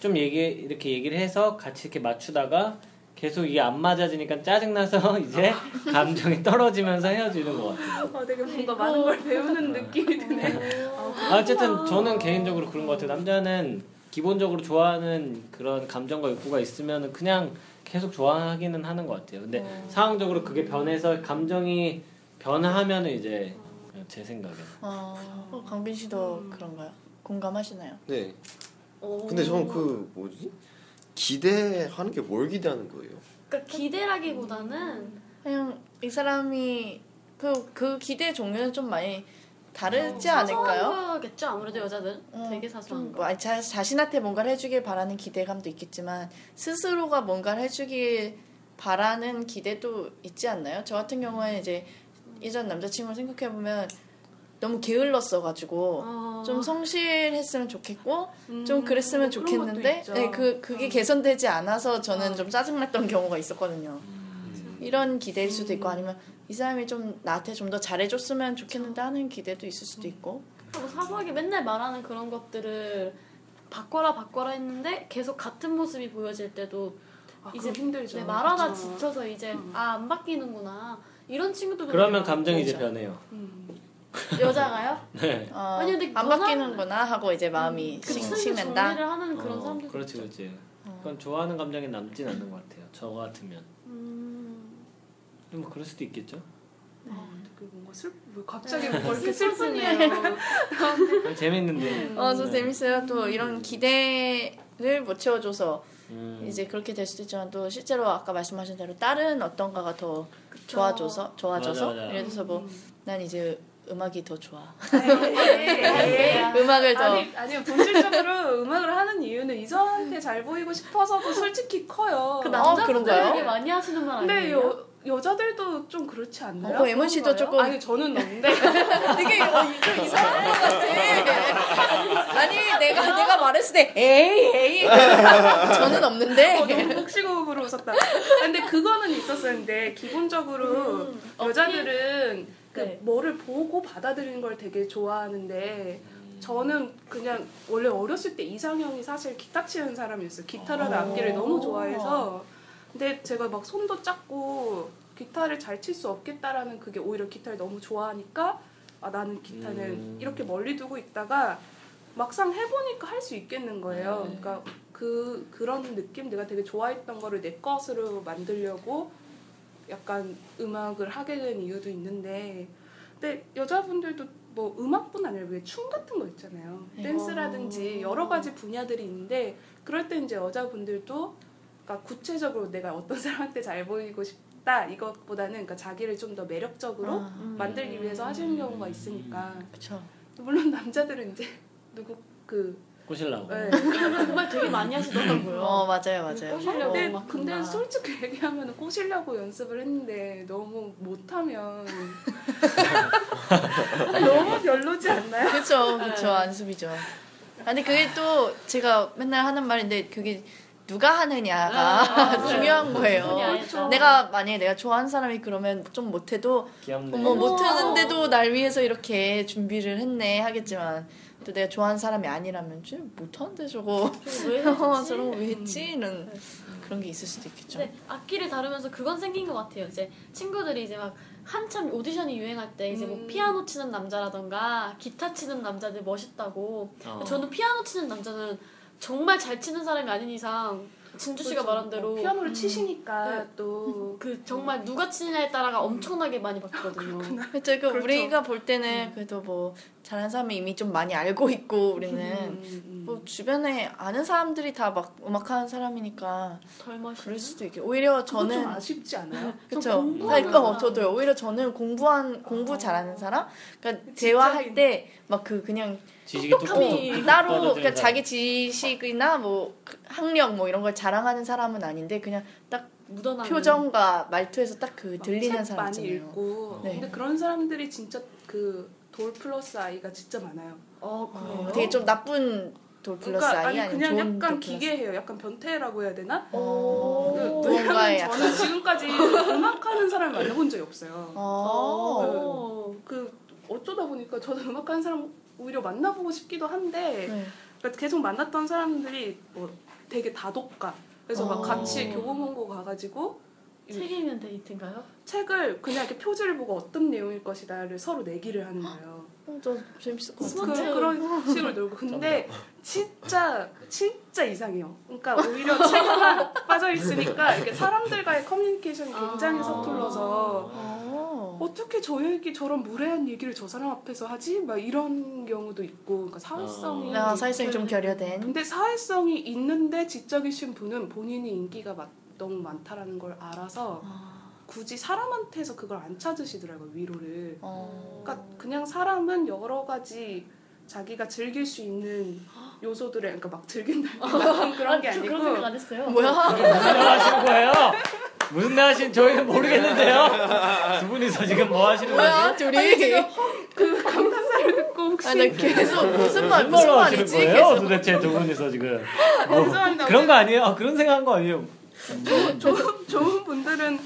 좀 얘기 이렇게 얘기를 해서 같이 이렇게 맞추다가 계속 이게 안 맞아지니까 짜증나서 이제 감정이 떨어지면서 헤어지는 것 같아요. 아, 되게 뭔가 많은 걸 배우는 느낌이 드네. 아, 어쨌든 저는 개인적으로 그런 것 같아요. 남자는 기본적으로 좋아하는 그런 감정과 욕구가 있으면 그냥 계속 좋아하기는 하는 것 같아요. 근데 상황적으로 그게 변해서 감정이 변하면은 이제 제 생각에 어, 어, 강빈 씨도 그런가요? 공감하시나요? 네. 오. 근데 저는 그 뭐지? 기대하는 게 뭘 기대하는 거예요? 그러니까 기대라기보다는 그냥 이 사람이 그, 그 기대 종류는 좀 많이 다르지 않을까요? 사소한 거겠죠 아무래도 여자들 어, 되게 사소한 좀 거. 뭐, 아니, 자, 자신한테 뭔가를 해주길 바라는 기대감도 있겠지만 스스로가 뭔가를 해주길 바라는 기대도 있지 않나요? 저 같은 경우에는 이제 예전 남자친구를 생각해 보면 너무 게을렀어가지고 어. 좀 성실했으면 좋겠고 좀 음, 그랬으면 그런 좋겠는데 것도 있죠. 네, 그 그게 어. 개선되지 않아서 저는 어. 좀 짜증났던 경우가 있었거든요. 음. 이런 기대일 수도 있고 아니면 이 사람이 좀 나한테 좀 더 잘해줬으면 좋겠는데 하는 기대도 있을 수도 있고 뭐 사소하게 맨날 말하는 그런 것들을 바꿔라 바꿔라 했는데 계속 같은 모습이 보여질 때도 아, 이제 힘들죠. 네, 말하다. 지쳐서 이제 음. 아안 바뀌는구나 이런 친구들도 그러면 감정이 이제. 변해요. 음. 많고. 여자가요? 네. 어, 아니, 근데 안 변한- 바뀌는구나 하고 이제 마음이 그 식, 스스로 식는다. 정리를 하는 그런 어, 사람들 그렇지 그렇지. 그건 좋아하는 감정이 남진 않는 것 같아요. 저 같으면. 음, 뭐 그럴 수도 있겠죠. 아, 근데 그 뭔가 슬, 왜 갑자기 네. 뭐 이렇게 슬프네요. 재밌는데. 어, 저 네. 재밌어요. 또 이런 기대를 못 채워줘서 음. 이제 그렇게 될 수도 있지만 또 실제로 아까 말씀하신 대로 다른 어떤가가 더 좋아져서 좋아져서 맞아, 맞아. 예를 들어서 뭐 난 이제 음악이 더 좋아. 에이, 음악을 더 아니 아니요 본질적으로 음악을 하는 이유는 이성한테 잘 보이고 싶어서도 솔직히 커요. 그 어, 남자분들 그런가요? 되게 많이 하시는 말 근데 아니에요? 여, 여자들도 좀 그렇지 않나요? 어, 그 에몬 씨도? 조금- 아니 저는 없는데 되게 어, 좀 이상한 것 같아. 아니 내가 내가 말했을 때 에이 에이 저는 없는데 어, 너무 복식호흡으로 웃었다. 근데 그거는 있었었는데 기본적으로 음, 여자들은 그 네. 뭐를 보고 받아들이는 걸 되게 좋아하는데 저는 그냥 원래 어렸을 때 이상형이 사실 기타 치는 사람이었어요. 기타라는 어. 악기를 너무 좋아해서 근데 제가 막 손도 작고 기타를 잘 칠 수 없겠다라는 그게 오히려 기타를 너무 좋아하니까 아 나는 기타는 음. 이렇게 멀리 두고 있다가 막상 해보니까 할 수 있겠는 거예요. 네. 그러니까 그 그런 느낌 내가 되게 좋아했던 거를 내 것으로 만들려고 약간 음악을 하게 된 이유도 있는데 근데 여자분들도 뭐 음악뿐 아니라 왜 춤 같은 거 있잖아요. 네. 댄스라든지 여러 가지 분야들이 있는데 그럴 때 이제 여자분들도 그러니까 구체적으로 내가 어떤 사람한테 잘 보이고 싶다 이것보다는 그러니까 자기를 좀 더 매력적으로 아, 음. 만들기 위해서 하시는 경우가 있으니까 그쵸. 물론 남자들은 이제 누구 그 꼬실라고. 네. 정말 되게 많이 하시더라고요. 어 맞아요 맞아요. 꼬시려고 근데, 막 근데. 솔직히 얘기하면 꼬시려고 연습을 했는데 너무 못하면 너무 별로지 않나요? 그쵸 그쵸 안습이죠. 아니 그게 또 제가 맨날 하는 말인데 그게 누가 하느냐가 아, 중요한 거예요. 아니죠. 내가 만약에 내가 좋아하는 사람이 그러면 좀 못해도 귀엽네. 뭐- 못하는데도 날 위해서 이렇게 준비를 했네 하겠지만 또 내가 좋아하는 사람이 아니라면 좀 못하는데 저거 저거 왜 어, 했지? 저런 거왜 했지? 이런 그런 게 있을 수도 있겠죠. 근데 악기를 다루면서 그건 생긴 것 같아요. 이제 친구들이 이제 막 한참 오디션이 유행할 때 이제 뭐 음. 피아노 치는 남자라던가 기타 치는 남자들 멋있다고. 어. 저는 피아노 치는 남자는 정말 잘 치는 사람이 아닌 이상 진주 씨가 그렇죠. 말한 대로 뭐 피아노를 치시니까 네. 또그 정말 누가 치느냐에 따라가 엄청나게 많이 바뀌거든요. 그렇죠. 그 그렇죠. 우리가 볼 때는 그래도 뭐 잘하는 사람이 이미 좀 많이 알고 있고 우리는 음, 음. 뭐 주변에 아는 사람들이 다 막 음악하는 사람이니까 덜 멋있는. 그럴 수도 있고 오히려 그거 좀 저는 아쉽지 않아요? 그쵸. 공부하는 그러니까 어. 저도요. 오히려 저는 공부한 공부 어. 잘하는 사람, 그러니까 지적인- 대화할 때 막 그 그냥 지식이 뚝뚝 똑똑함이 따로 떨어지는 그러니까 사람. 자기 지식이나 뭐 학력 뭐 이런 걸 자랑하는 사람은 아닌데 그냥 딱 묻어나는 표정과 말투에서 딱그막 들리는 책 사람 많이 있잖아요. 읽고 네. 근데 그런 사람들이 진짜 그 돌 플러스 아이가 진짜 많아요. 어 어, 그래요? 되게 좀 나쁜 돌 플러스 그러니까 아이 아니 아니면 그냥 좋은 약간 돌 플러스. 기계해요. 약간 변태라고 해야 되나? 어, 그, 뭔가에 왜냐면 약간 저는 지금까지 음악하는 사람을 만나본 적이 없어요. 어. 어. 그 어쩌다 보니까 저도 음악하는 사람 오히려 만나보고 싶기도 한데 네. 그러니까 계속 만났던 사람들이 뭐 되게 다독가 그래서 막 어. 같이 교보문고 가가지고 책 읽는 데이트인가요? 책을 그냥 이렇게 표지를 보고 어떤 내용일 것이다를 서로 내기를 하는 거예요. 어, 저 재밌을 것 그, 같아요. 스마트. 그런 식으로 놀고 근데 진짜 진짜 이상해요. 그러니까 오히려 책만 빠져 있으니까 이렇게 사람들과의 커뮤니케이션이 굉장히 아. 서툴러서 어. 어떻게 저 얘기 저런 무례한 얘기를 저 사람 앞에서 하지? 막 이런 경우도 있고 그러니까 사회성이 아, 사회성이 좀 결여된. 근데 사회성이 있는데 지적이신 분은 본인이 인기가 막 너무 많다라는 걸 알아서 아, 굳이 사람한테서 그걸 안 찾으시더라고요 위로를. 어. 그러니까 그냥 사람은 여러 가지 자기가 즐길 수 있는 요소들을 그러니까 막 즐긴다는 그런 게저 아니고 그런 생각 안 했어요. 뭐야? 무슨 말 하시는 거예요? 무슨 말 하신 저희는 모르겠는데요. 두 분이서 지금 뭐 하시는 뭐야 거지? 둘이? 그 감탄사를 듣고 혹시 아나 계속 무슨 말 무슨 말이지? 거예요? 계속 도대체 두 분이서 지금 뭐 죄송합니다. 그런 거 아니에요? 아, 그런 생각한 거 아니에요? 좋은, 좋은 분들은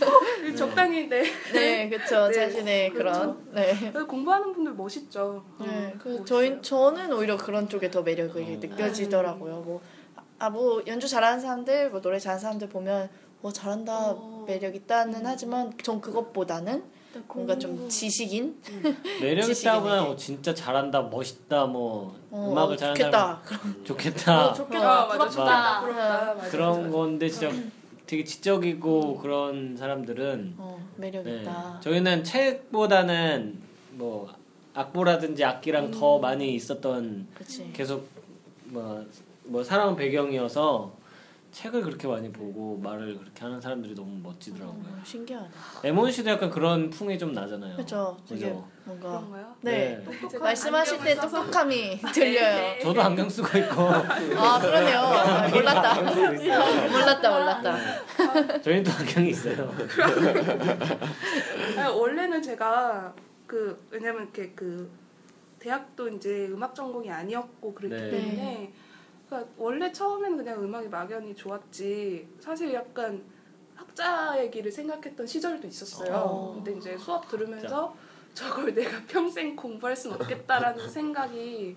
적당히 네. 네 그렇죠 네, 자신의 그런 네. 공부하는 분들 멋있죠. 네, 그 멋있어요. 저희 저는 오히려 그런 쪽에 더 매력이 어. 느껴지더라고요. 뭐 아 뭐 연주 잘하는 사람들, 뭐 노래 잘하는 사람들 보면 뭐 잘한다, 어. 매력 있다는 하지만 전 그것보다는 뭔가 좀. 지식인, 매력 지식이네. 있다보다 뭐 진짜 잘한다, 멋있다, 뭐 어, 음악을 어, 잘하는 좋겠다. 좋겠다 어, 좋겠다. 아, 맞아. 맞아, 그런 맞아. 건데 진짜 되게 지적이고 그런 사람들은 어, 매력 네. 있다. 저희는 책보다는 뭐 악보라든지 악기랑 음. 더 많이 있었던 그렇지. 계속 뭐, 뭐 살아온 배경이어서 책을 그렇게 많이 보고 말을 그렇게 하는 사람들이 너무 멋지더라고요. 어, 신기하다. 에몬 씨도 약간 그런 풍이 좀 나잖아요. 그렇죠. 되게 그죠? 뭔가 그런가요? 네. 똑똑한 말씀하실 때 안경을 써서 똑똑함이 들려요. 저도 안경 쓰고 있고 아 그러네요. 아, 몰랐다. 몰랐다 몰랐다. 저희도 안경이 있어요. 아니, 원래는 제가 그 왜냐면 이렇게 그 대학도 이제 음악 전공이 아니었고 그랬기 네. 때문에 그러니까 원래 처음에는 그냥 음악이 막연히 좋았지 사실 약간 학자의 길을 생각했던 시절도 있었어요. 어. 근데 이제 수업 들으면서 저걸 내가 평생 공부할 순 없겠다라는 생각이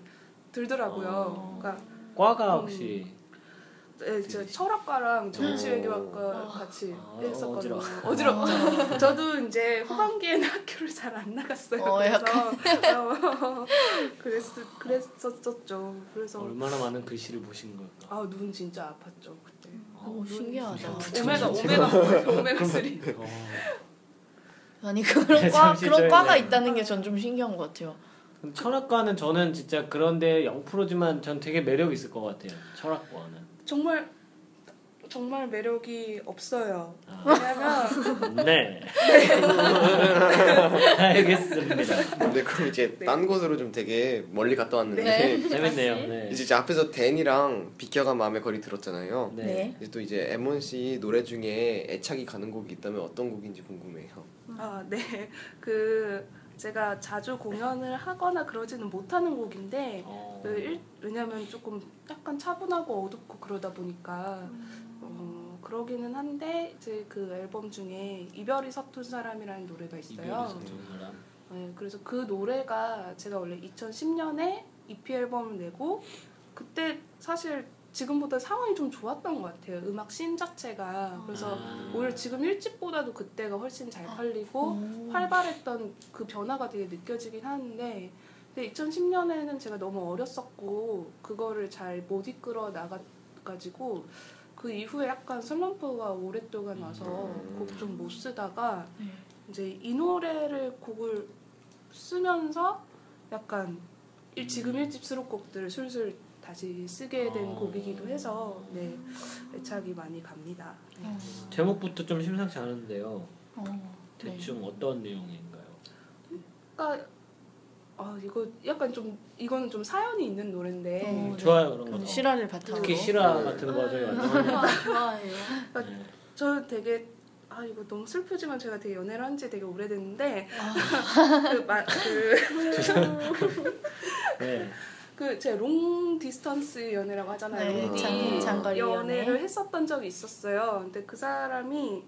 들더라고요. 어. 그러니까 과가 음. 혹시 네, 저 철학과랑 정치외교학과 어. 같이 아, 했었거든요. 어지러워. 어지럽죠. 저도 이제 후반기에는 학교를 잘 안 나갔어요. 어, 그래서 어, 그랬 그랬었었죠. 그래서 얼마나 많은 글씨를 보신 걸까? 아 눈 진짜 아팠죠 그때. 오 신기하다. 오메가 오메가 뭐예요? 오메가 3. 어, 아니 그런 과 잠시 그런 과가 네. 있다는 게 전 좀 신기한 것 같아요. 근데 철학과는 저는 진짜 그런데 0%지만 전 되게 매력 있을 것 같아요. 철학과는. 정말 정말 매력이 없어요. 아. 왜냐면 네. 알겠습니다. 네, 그럼 이제 네. 딴 곳으로 좀 되게 멀리 갔다 왔는데 네. 재밌네요. 네. 이제 앞에서 댄이랑 비켜가 마음의 거리 들었잖아요. 네. 네. 이제 또 이제 에몬 씨 노래 중에 애착이 가는 곡이 있다면 어떤 곡인지 궁금해요. 아, 네. 그 제가 자주 공연을 하거나 그러지는 못하는 곡인데 어, 그 일, 왜냐면 조금 약간 차분하고 어둡고 그러다 보니까 어, 그러기는 한데 이제 그 앨범 중에 이별이 서툰 사람이라는 노래가 있어요. 사람. 네, 그래서 그 노래가 제가 원래 2010년에 EP 앨범을 내고 그때 사실 지금보다 상황이 좀 좋았던 것 같아요. 음악 씬 자체가 그래서 아. 오히려 지금 1집보다도 그때가 훨씬 잘 팔리고 오. 활발했던 그 변화가 되게 느껴지긴 하는데 근데 2010년에는 제가 너무 어렸었고 그거를 잘 못 이끌어 나가가지고 그 이후에 약간 슬럼프가 오랫동안 와서 곡 좀 못 쓰다가 네. 이제 이 노래를 곡을 쓰면서 약간 일- 지금 일집 수록곡들을 술술 다시 쓰게 된 어. 곡이기도 해서 네 애착이 많이 갑니다. 네. 어, 제목부터 좀 심상치 않은데요. 어, 네. 대충 어떤 내용인가요? 그러니까 아 이거 약간 좀 이거는 좀 사연이 있는 노래인데 어, 네. 좋아요 그런 거. 실화를 바탕으로. 특히 실화 같은 거 저희 완전. 아, 좋아해요. 네. 저 되게 아 이거 너무 슬프지만 제가 되게 연애를 한 지 되게 오래됐는데 아, 네. 그 그 제 long distance 연애라고 하잖아요. 네, 롱디 장- 연애. 연애를 했었던 적이 있었어요. 근데 그 사람이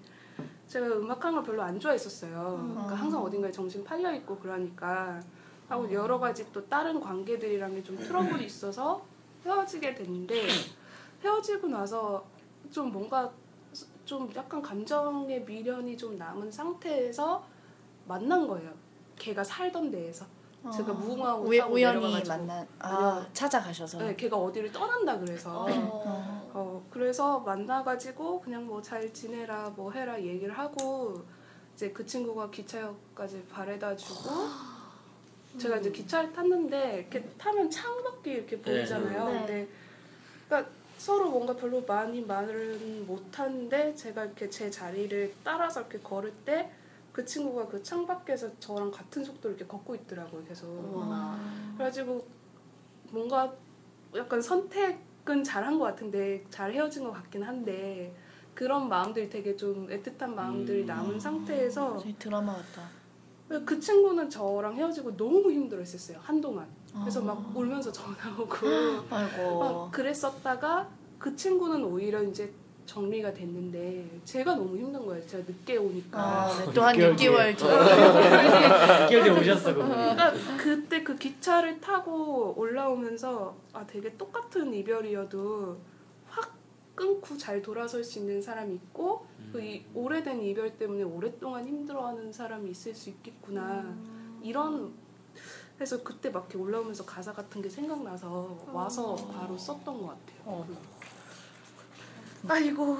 제가 음악하는 걸 별로 안 좋아했었어요. 그러니까 항상 어딘가에 정신 팔려 있고 그러니까 하고 여러 가지 또 다른 관계들이랑 좀 트러블이 있어서 헤어지게 됐는데 헤어지고 나서 좀 뭔가 좀 약간 감정의 미련이 좀 남은 상태에서 만난 거예요. 걔가 살던 데에서. 제가 무궁화호 우연- 타고 우연히. 만난 아 아니요. 찾아가셔서. 네, 걔가 어디를 떠난다 그래서. 어. 어, 그래서 만나가지고 그냥 뭐 잘 지내라 뭐 해라 얘기를 하고 이제 그 친구가 기차역까지 바래다 주고 제가 이제 기차를 탔는데 이렇게 타면 창밖이 이렇게 보이잖아요. 네. 근데 그러니까 서로 뭔가 별로 많이 말은 못하는데 제가 이렇게 제 자리를 따라서 이렇게 걸을 때 그 친구가 그 창밖에서 저랑 같은 속도로 이렇게 걷고 있더라고요 계속 그래가지고 뭔가 약간 선택은 잘한 것 같은데 잘 헤어진 것 같긴 한데 그런 마음들이 되게 좀 애틋한 마음들이 음. 남은 상태에서 저희 드라마 같다. 그 친구는 저랑 헤어지고 너무 힘들어 했었어요 한동안 그래서 막 아. 울면서 전화 오고 아이고. 막 그랬었다가 그 친구는 오히려 이제 정리가 됐는데 제가 너무 힘든 거예요 제가 늦게 오니까 아, 네. 또한 6개월 6개월 전. 6개월 뒤에 오셨어. 그러니까 그때 그 기차를 타고 올라오면서 아 되게 똑같은 이별이어도 확 끊고 잘 돌아설 수 있는 사람이 있고 그이 오래된 이별 때문에 오랫동안 힘들어하는 사람이 있을 수 있겠구나 이런 그래서 그때 막 이렇게 올라오면서 가사 같은 게 생각나서 와서 바로 썼던 것 같아요. 어. 아이고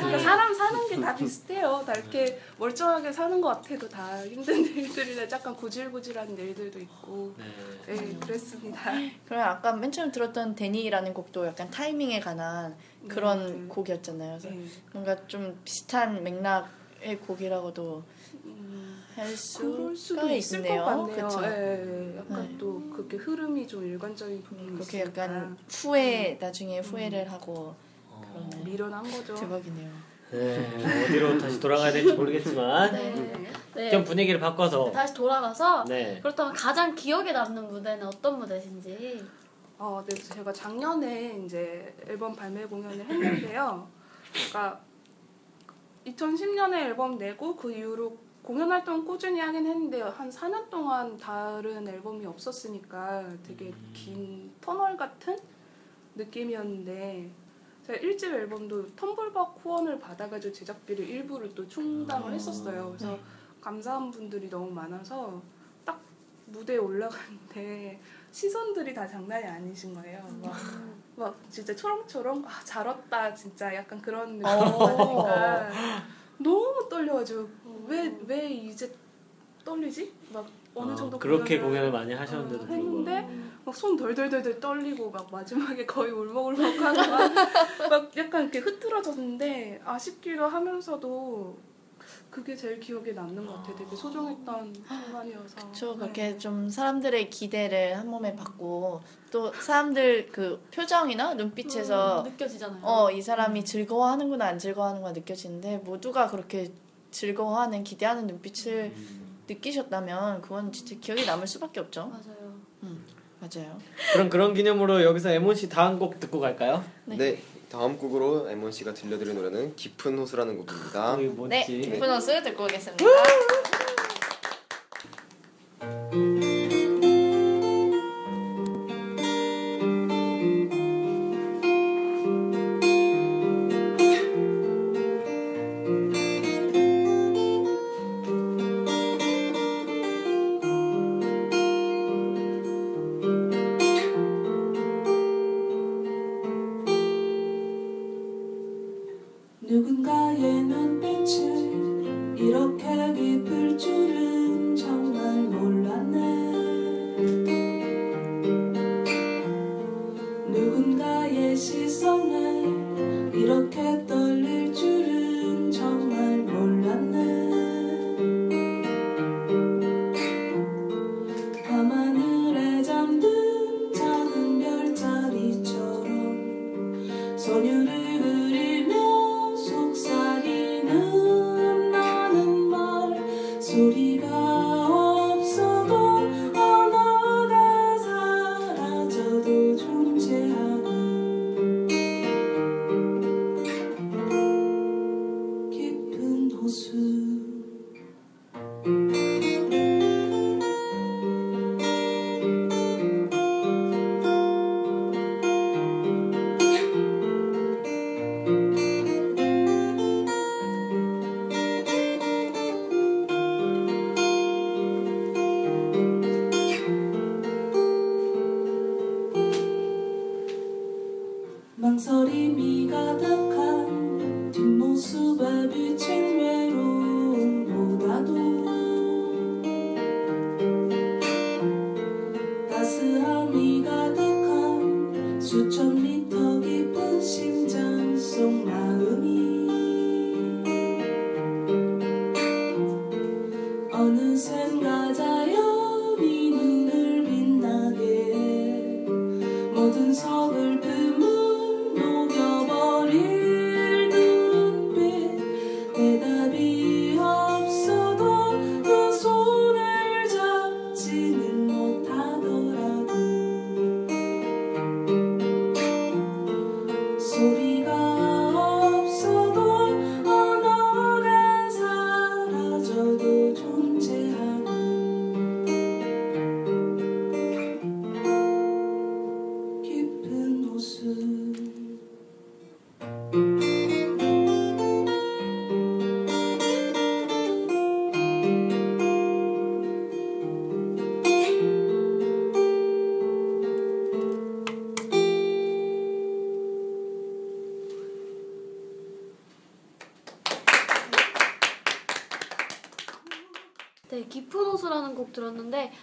그러니까 사람 사는 게 다 비슷해요. 다 이렇게 멀쩡하게 사는 것 같아도 다 힘든 일들이나 약간 구질구질한 일들도 있고 네. 네 그랬습니다. 그럼 아까 맨 처음 들었던 데니라는 곡도 약간 타이밍에 관한 그런 네. 곡이었잖아요. 그래서 네. 뭔가 좀 비슷한 맥락의 곡이라고도 음, 할 수가 있을 있네요. 것 같네요. 그쵸? 예, 약간 네. 또 그렇게 흐름이 좀 일관적인 부분이 그렇게 있으니까 약간 후회 나중에 후회를 하고 어, 그러네. 미련한 거죠. 대박이네요. 네. 어디로 다시 돌아가야 될지 모르겠지만 네. 네. 좀 분위기를 바꿔서 다시 돌아가서 네. 그렇다면 가장 기억에 남는 무대는 어떤 무대신지. 어, 네, 제가 작년에 이제 앨범 발매 공연을 했는데요. 그러니까 2010년에 앨범 내고 그 이후로 공연 활동 꾸준히 하긴 했는데 한 4년 동안 다른 앨범이 없었으니까 되게 긴 터널 같은 느낌이었는데 제가 1집 앨범도 텀블벅 후원을 받아가지고 제작비를 일부를 또 충당을 했었어요. 그래서 감사한 분들이 너무 많아서 딱 무대에 올라갔는데 시선들이 다 장난이 아니신 거예요. 막, 막 진짜 초롱초롱 아, 잘 왔다 진짜 약간 그런 느낌 어. 받으니까 너무 떨려가지고 왜 왜 이제 떨리지? 막 어느 어, 정도 그렇게 공연을 공연을 많이 하셨는데도 어, 불구하고 했는데 막 손 덜덜덜덜 떨리고 막 마지막에 거의 울먹울먹하고 막, 막 약간 이렇게 흐트러졌는데 아쉽기도 하면서도 그게 제일 기억에 남는 것 같아요. 되게 소중했던 순간이어서. 저 네. 그렇게 좀 사람들의 기대를 한 몸에 받고 또 사람들 그 표정이나 눈빛에서 음, 느껴지잖아요. 어 이 사람이 즐거워하는구나 안 즐거워하는구나 느껴지는데 모두가 그렇게 즐거워하는 기대하는 눈빛을 느끼셨다면 그건 진짜 기억에 남을 수밖에 없죠. 맞아요. 맞아요. 그럼 그런 기념으로 여기서 에몬 씨 다음 곡 듣고 갈까요? 네. 네. 다음 곡으로 에몬 씨가 들려드릴 노래는 깊은 호수라는 곡입니다. 네, 깊은 호수 듣고 오겠습니다.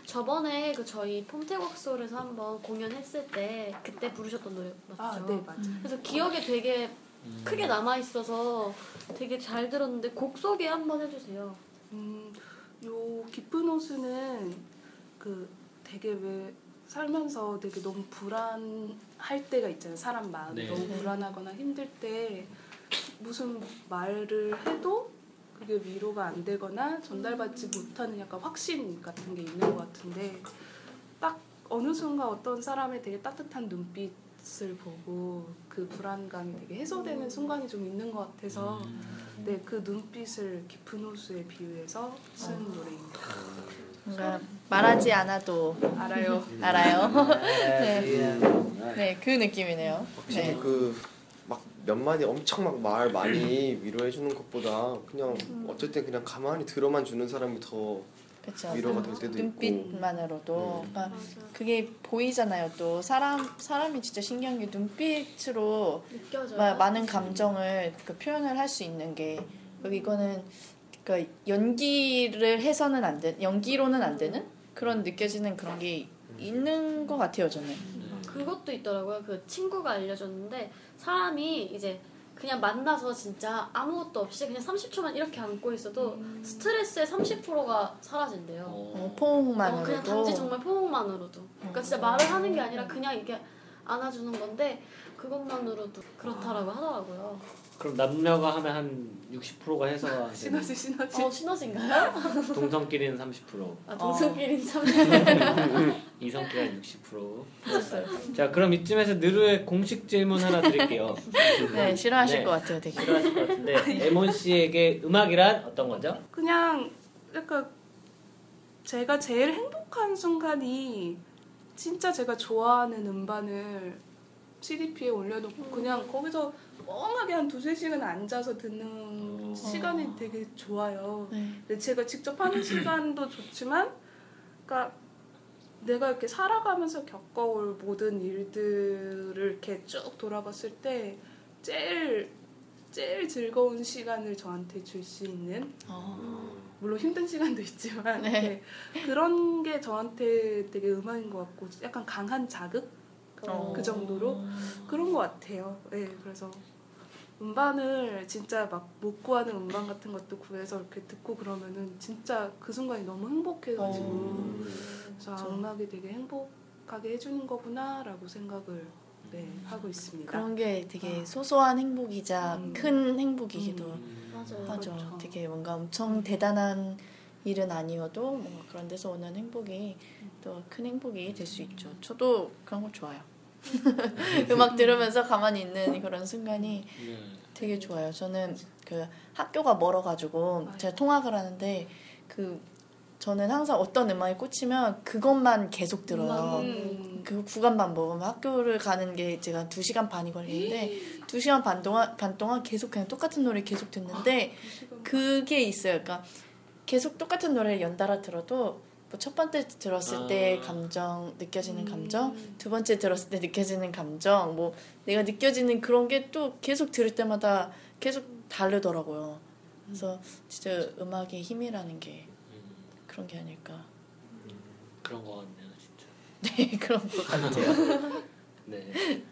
저번에 그 저희 폼태곡솔에서 한번 공연했을 때 그때 부르셨던 노래 맞죠? 아, 네, 맞아요. 그래서 기억에 되게 크게 남아 있어서 되게 잘 들었는데 곡 소개 한번 해주세요. 음, 요 깊은 호수는 그 되게 왜 살면서 되게 너무 불안할 때가 있잖아요. 사람 마음이 네. 너무 불안하거나 힘들 때 무슨 말을 해도 그게 위로가 안 되거나 전달받지 못하는 약간 확신 같은 게 있는 것 같은데 딱 어느 순간 어떤 사람의 되게 따뜻한 눈빛을 보고 그 불안감이 되게 해소되는 순간이 좀 있는 것 같아서 네, 그 눈빛을 깊은 호수에 비유해서 쓴 노래입니다. 뭔가 말하지 않아도 알아요. 알아요. 네. 네, 그 느낌이네요. 확실히 네. 그막 몇 마디 엄청 막 말 많이 위로해 주는 것보다 그냥 어쩔 땐 그냥 가만히 들어만 주는 사람이 더 그렇죠. 위로가 될 때도 있고 눈빛만으로도 음. 그러니까. 그게 보이잖아요. 또 사람 사람이 진짜 신기한 게 눈빛으로 느껴져요. 마- 많은 감정을 그 표현을 할 수 있는 게 그리고 이거는 그러니까 연기를 해서는 안 되, 연기로는 안 되는 그런 느껴지는 그런 게 있는 것 같아요. 저는. 그것도 있더라고요. 그 친구가 알려줬는데 사람이 이제 그냥 만나서 진짜 아무것도 없이 그냥 30초만 이렇게 안고 있어도 스트레스의 30%가 사라진대요. 어, 어, 포옹만으로도 그냥 단지 정말 포옹만으로도. 그러니까 진짜 말을 하는 게 아니라 그냥 이렇게 안아주는 건데 그것만으로도 그렇다라고 하더라고요. 그럼 남녀가 하면 한 60%가 해서 시너지 시너지. 어 시너진가요? 동성끼리는 30%, 아 동성끼리는 참. 이성끼리는 60%. 자, 그럼 이쯤에서 느루의 공식 질문 하나 드릴게요. 네 싫어하실 네. 것 같아요. 되게. 싫어하실 것 같은데 에몬 씨에게 음악이란 어떤 거죠? 그냥 약간 제가 제일 행복한 순간이 진짜 제가 좋아하는 음반을 CDP에 올려놓고 그냥 거기서 멍하게 한 두세 시간 앉아서 듣는 시간이 되게 좋아요. 네. 근데 제가 직접 하는 시간도 좋지만, 그러니까 내가 이렇게 살아가면서 겪어올 모든 일들을 이렇게 쭉 돌아봤을 때 제일 제일 즐거운 시간을 저한테 줄 수 있는 어. 물론 힘든 시간도 있지만 네. 네, 그런 게 저한테 되게 음악인 것 같고 약간 강한 자극 어. 그 정도로 그런 것 같아요. 네, 그래서 음반을 진짜 막 못 구하는 음반 같은 것도 구해서 이렇게 듣고 그러면은 진짜 그 순간이 너무 행복해가지고 어. 그래서 아, 음악이 되게 행복하게 해주는 거구나라고 생각을 네, 하고 있습니다. 그런 게 되게 소소한 행복이자 음. 큰 행복이기도 맞아요. 하죠. 그렇죠. 되게 뭔가 엄청 대단한 일은 아니어도 뭔가 그런 데서 오는 행복이 또 큰 행복이 될 수 있죠. 저도 그런 거 좋아요. 음악 들으면서 가만히 있는 그런 순간이 되게 좋아요. 저는 그 학교가 멀어가지고 제가 통학을 하는데 그 저는 항상 어떤 음악에 꽂히면 그것만 계속 들어요. 음. 그 구간만 먹으면 학교를 가는 게 제가 2시간 반이 걸리는데 2시간 반 동안 반 동안 계속 그냥 똑같은 노래 계속 듣는데 그게 있어요. 그러니까 계속 똑같은 노래를 연달아 들어도 뭐 첫 번째 들었을 때 아. 감정 느껴지는 감정, 두 번째 들었을 때 느껴지는 감정, 뭐 내가 느껴지는 그런 게 또 계속 들을 때마다 계속 다르더라고요. 그래서 진짜 음악의 힘이라는 게 그런 게 아닐까. 그런 거 같네요, 진짜. 네 그런 것 같아요. 네.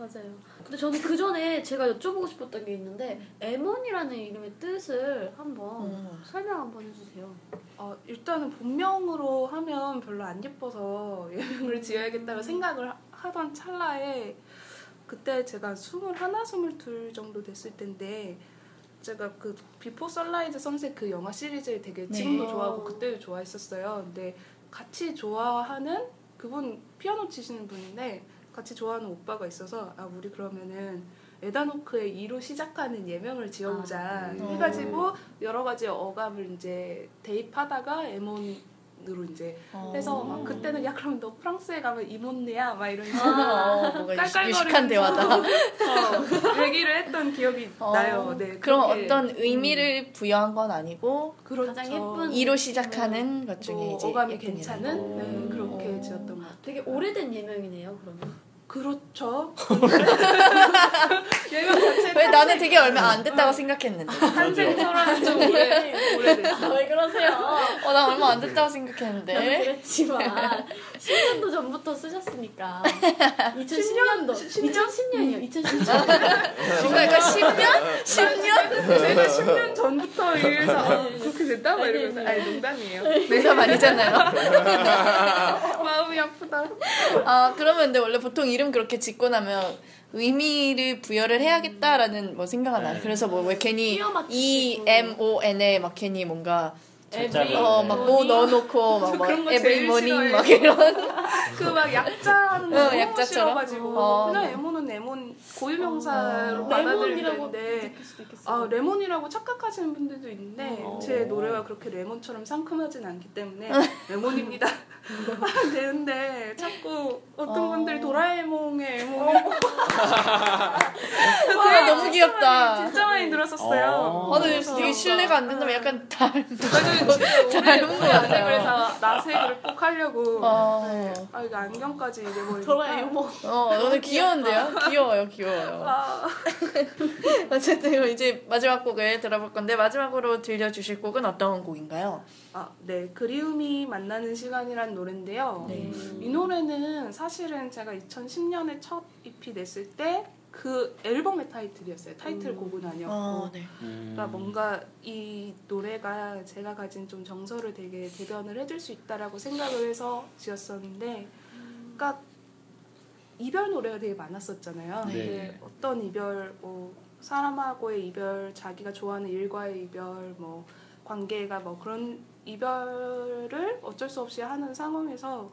맞아요. 근데 저는 그 전에 제가 여쭤보고 싶었던 게 있는데 에몬이라는 이름의 뜻을 한번 음. 설명 한번 해주세요. 어, 일단은 본명으로 하면 별로 안 예뻐서 예명을 지어야겠다고 생각을 하- 하던 찰나에 그때 제가 21, 22 정도 됐을 텐데 제가 그 Before Sunrise Sunset 그 영화 시리즈를 되게 네. 지금도 좋아하고 그때도 좋아했었어요. 근데 같이 좋아하는 그분 피아노 치시는 분인데 같이 좋아하는 오빠가 있어서 아 우리 그러면은 에단 호크의 에로 시작하는 예명을 지어보자 아. 해가지고 여러 가지 어감을 이제 대입하다가 에몬 으로 이제 어. 해서 막 그때는 야 그럼 너 프랑스에 가면 이몬느야 막 이런 식으로 어, 뭔가 유식- 깔깔거리면서 유식한 대화다. 어, 얘기를 했던 기억이 어, 나요. 네, 그럼 그렇게. 어떤 의미를 부여한 건 아니고 그렇죠. 가장 예쁜 이로 시작하는 것 중에 뭐 이제 어감이 괜찮은. 네, 그렇게 어. 지었던 것 같아요. 되게 오래된 예명이네요. 그러면 그렇죠. 왜 나는 되게 얼마 안 됐다고 생각했는데. 탄생설화는 좀 오래 오래됐어. 왜 그러세요? 어, 나 얼마 안 됐다고 생각했는데. 그랬지만 10년도 전부터 쓰셨으니까 2010년도 2010년이요 2010년 그러니까 10년? 10년? 내가 10년 전부터 이래서 아, 그렇게 됐다? 막 이러면서 아니 농담이에요. 내가 아니잖아요. 마음이 아프다. 아, 그러면 근데 원래 보통 이름 그렇게 짓고 나면 의미를 부여를 해야겠다라는 뭐 생각은 안. 네. 그래서 뭐 왜 괜히. E M O N에 막 괜히 뭔가. 어막 뭐 넣어놓고 저 막뭐 그런 거 every morning. 막 이런 그 막 약자 하는 어, 거 너무 약자처럼? 싫어가지고 어. 그냥 에모는 에몬 고유명사로 수도 있겠어요. 아 레몬이라고 착각하시는 분들도 있는데 어. 제 노래가 그렇게 레몬처럼 상큼하진 않기 때문에 레몬입니다 되는데 자꾸 어떤 어. 분들이 도라에몽의 에몽이라고 그게 너무 귀엽다. 진짜 많이 들었었어요 어. 아, 근데 되게 신뢰가 안 된다면 약간 닮은 안 돼. 같아요. 그래서 나색을 꼭 하려고 어, 아 이거 안경까지 이래버리니까 도라에몽 어, 오늘 귀여운데요? 귀여워요, 귀여워요. 아, 어쨌든 이제 마지막 곡을 들어볼 건데 마지막으로 들려주실 곡은 어떤 곡인가요? 아, 네. 그리움이 만나는 시간이란 노래인데요. 네. 이 노래는 사실은 제가 2010년에 첫 EP 냈을 때 그 앨범의 타이틀이었어요. 타이틀 곡은 아니었고. 어, 네. 음. 그러니까 뭔가 이 노래가 제가 가진 좀 정서를 되게 대변을 해줄 수 있다라고 생각을 해서 지었었는데, 그러니까 이별 노래가 되게 많았었잖아요. 네. 근데 어떤 이별, 뭐 사람하고의 이별, 자기가 좋아하는 일과의 이별, 뭐 관계가 뭐 그런 이별을 어쩔 수 없이 하는 상황에서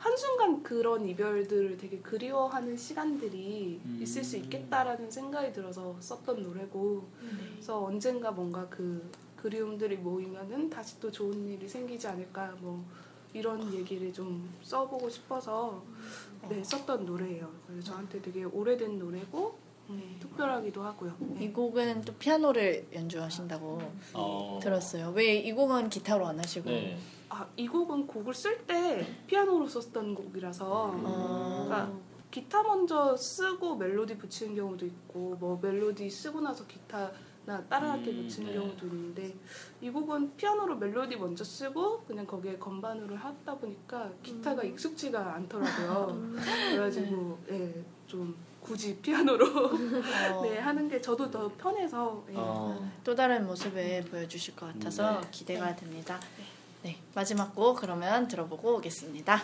한순간 그런 이별들을 되게 그리워하는 시간들이 음. 있을 수 있겠다라는 생각이 들어서 썼던 노래고 그래서 언젠가 뭔가 그 그리움들이 모이면은 다시 또 좋은 일이 생기지 않을까 뭐 이런 얘기를 좀 써보고 싶어서 네 썼던 노래예요. 그래서 저한테 되게 오래된 노래고 음, 특별하기도 하고요. 네. 이 곡은 또 피아노를 연주하신다고 어. 들었어요. 왜 이 곡은 기타로 안 하시고? 네. 아, 이 곡은 곡을 쓸 때 피아노로 썼던 곡이라서 어, 그러니까 기타 먼저 쓰고 멜로디 붙이는 경우도 있고 뭐 멜로디 쓰고 나서 기타 나 다른 악기 음, 붙이는 네. 경우도 있는데 이 곡은 피아노로 멜로디 먼저 쓰고 그냥 거기에 건반으로 하다 보니까 기타가 익숙지가 않더라고요. 그래가지고 예, 좀 굳이 피아노로 어, 네, 하는 게 저도 더 편해서 예. 어. 또 다른 모습을 보여주실 것 같아서 네. 기대가 됩니다. 네, 마지막 곡 그러면 들어보고 오겠습니다.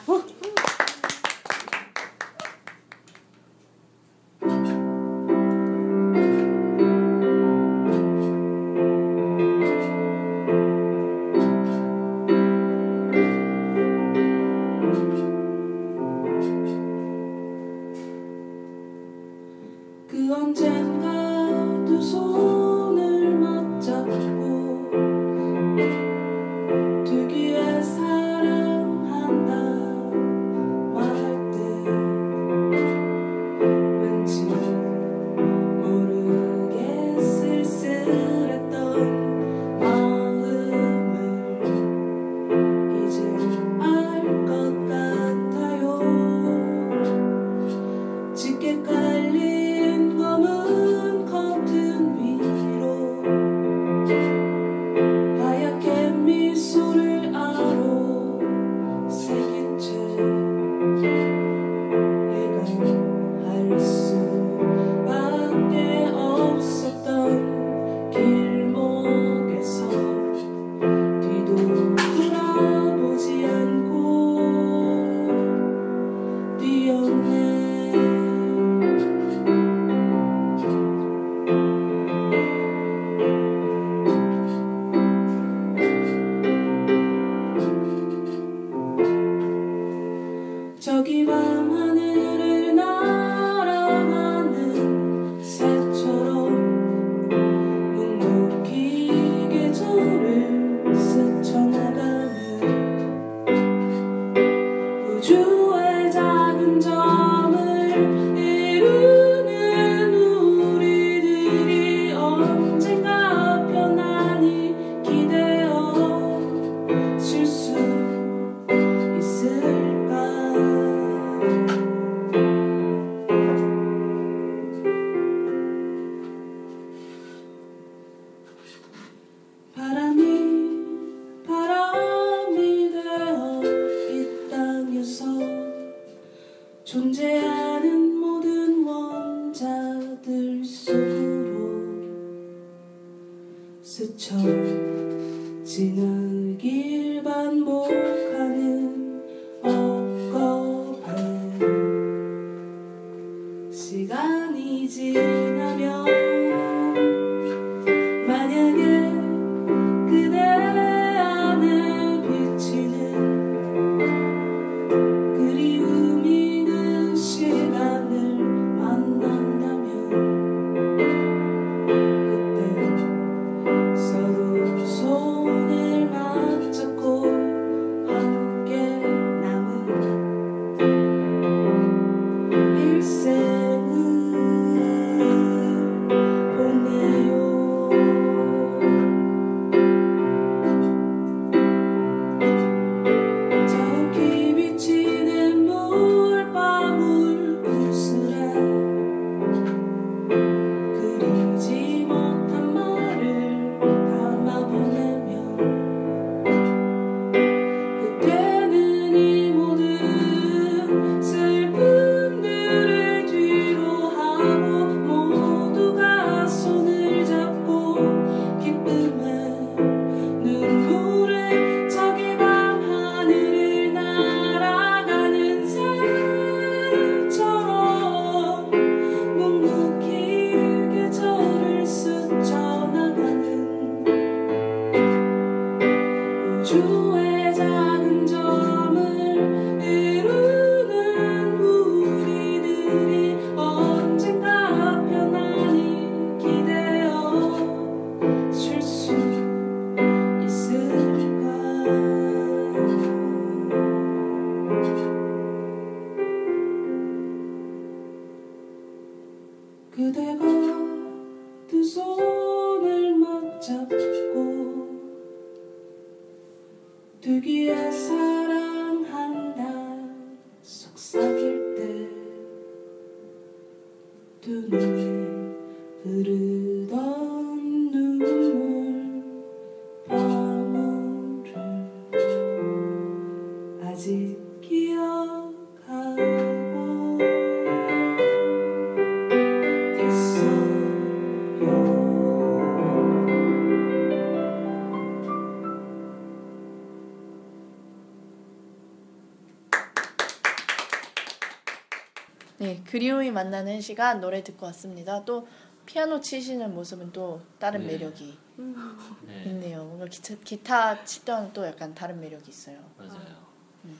그리움이 만나는 시간 노래 듣고 왔습니다. 또 피아노 치시는 모습은 또 다른 네. 매력이 네, 있네요. 뭔가 기타, 기타 치던 또 약간 다른 매력이 있어요. 맞아요.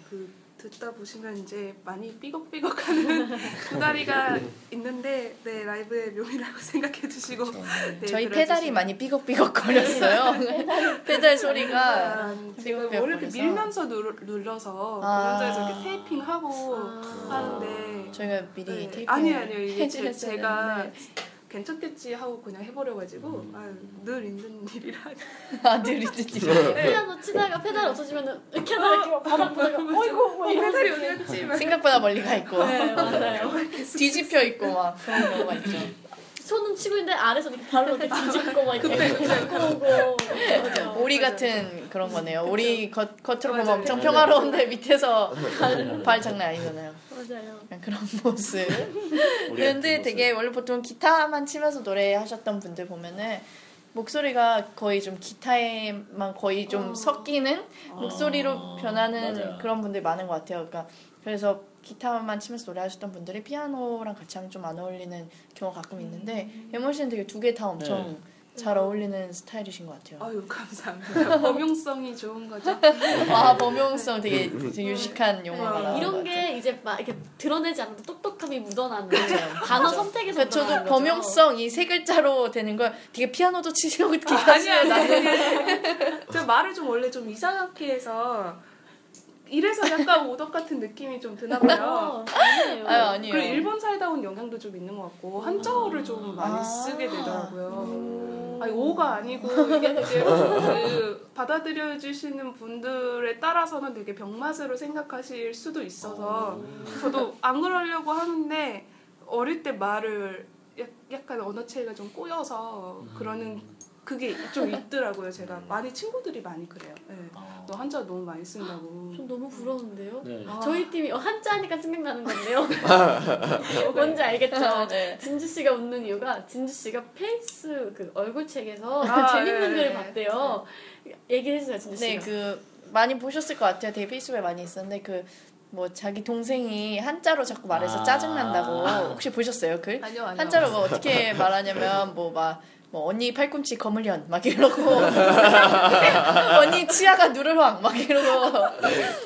그 듣다 보시면 이제 많이 삐걱삐걱하는 두 다리가 있는데 네 라이브의 묘미라고 생각해 주시고 네, 저희 들어주시면. 페달이 많이 삐걱삐걱 거렸어요. 페달 소리가 제가 삐걱삐걱 원래. 밀면서 눌, 눌러서 아. 공연장에서 이렇게 테이핑하고 아. 하는데 저희가 미리 네. 테이핑을 아니요 아니요 이게 제, 제가. 괜찮겠지 하고 그냥 해버려가지고 아유, 늘 있는 일이라 아, 느리듯이. 피아노 치다가 페달 없어지면은 이렇게 하다가 이렇게 바닥 보다가 어이구 이 페달이 어디 갔지? 막 생각보다 멀리 가 있고 네 맞아요 뒤집혀 있고 막 그런 경우가 있죠. 손은 치고 있는데 아래서 이렇게 발로 이렇게 뒤집고 막 이렇게 맞아요. 오리 같은 그런 거네요. 오리 겉, 겉으로 보면. 엄청 평화로운데 밑에서 발 장난 아니잖아요. 맞아요 약간 그런 모습. 같은 되게 원래 보통 기타만 치면서 노래하셨던 분들 보면은 목소리가 거의 좀 기타에만 거의 좀 섞이는 목소리로 변하는 맞아요. 그런 분들이 많은 것 같아요. 그러니까 그래서 기타만 치면서 노래하셨던 분들이 피아노랑 같이 하면 좀 안 어울리는 경우가 가끔 있는데 예원 씨는 되게 두 개 다 엄청 네. 잘 어울리는 스타일이신 것 같아요. 아유 감사합니다. 범용성이 좋은 거죠. 아 범용성 되게, 되게 유식한 용어가 네. 나온 것 이런. 게 이제 막 이렇게 드러내지 않아도 똑똑함이 묻어나는 단어 선택에서 그러니까 저도. 범용성 이 세 글자로 되는 걸 되게 피아노도 치시고 기타 아니 아니 치시고 아니. 제가 말을 좀 원래 좀 이상하게 해서 이래서 약간 오덕 같은 느낌이 좀 드나 봐요. 어, 아니에요 아유 아니에요. 그리고 일본 살다 온 영향도 좀 있는 것 같고 한자어를 좀 많이 아. 쓰게 되더라고요. 아니 오가 아니고 이게 되게 그 받아들여 주시는 분들에 따라서는 되게 병맛으로 생각하실 수도 있어서 저도 안 그러려고 하는데 어릴 때 말을 약- 약간 언어 체계가 좀 꼬여서 그러는 그게 좀 있더라고요. 제가 많이 친구들이 많이 그래요. 네. 어. 너 한자 너무 많이 쓴다고. 전 너무 부러운데요. 네. 아. 저희 팀이 어, 한자 하니까 생각나는 건데요. 뭔지 알겠죠? 네. 진주 씨가 웃는 이유가 진주 씨가 face 그 얼굴 책에서 아, 재밌는 네, 글을 네. 봤대요. 얘기해 주세요, 진주 네, 씨가. 그 많이 보셨을 것 같아요. 페이스북에 많이 있었는데 그 뭐 자기 동생이 한자로 자꾸 말해서 아. 짜증난다고 혹시 보셨어요 글? 아니요, 아니요. 한자로 뭐 어떻게 말하냐면 뭐막 뭐 언니 팔꿈치 검을 현 막 이러고. 언니 치아가 누를 황 막 이러고.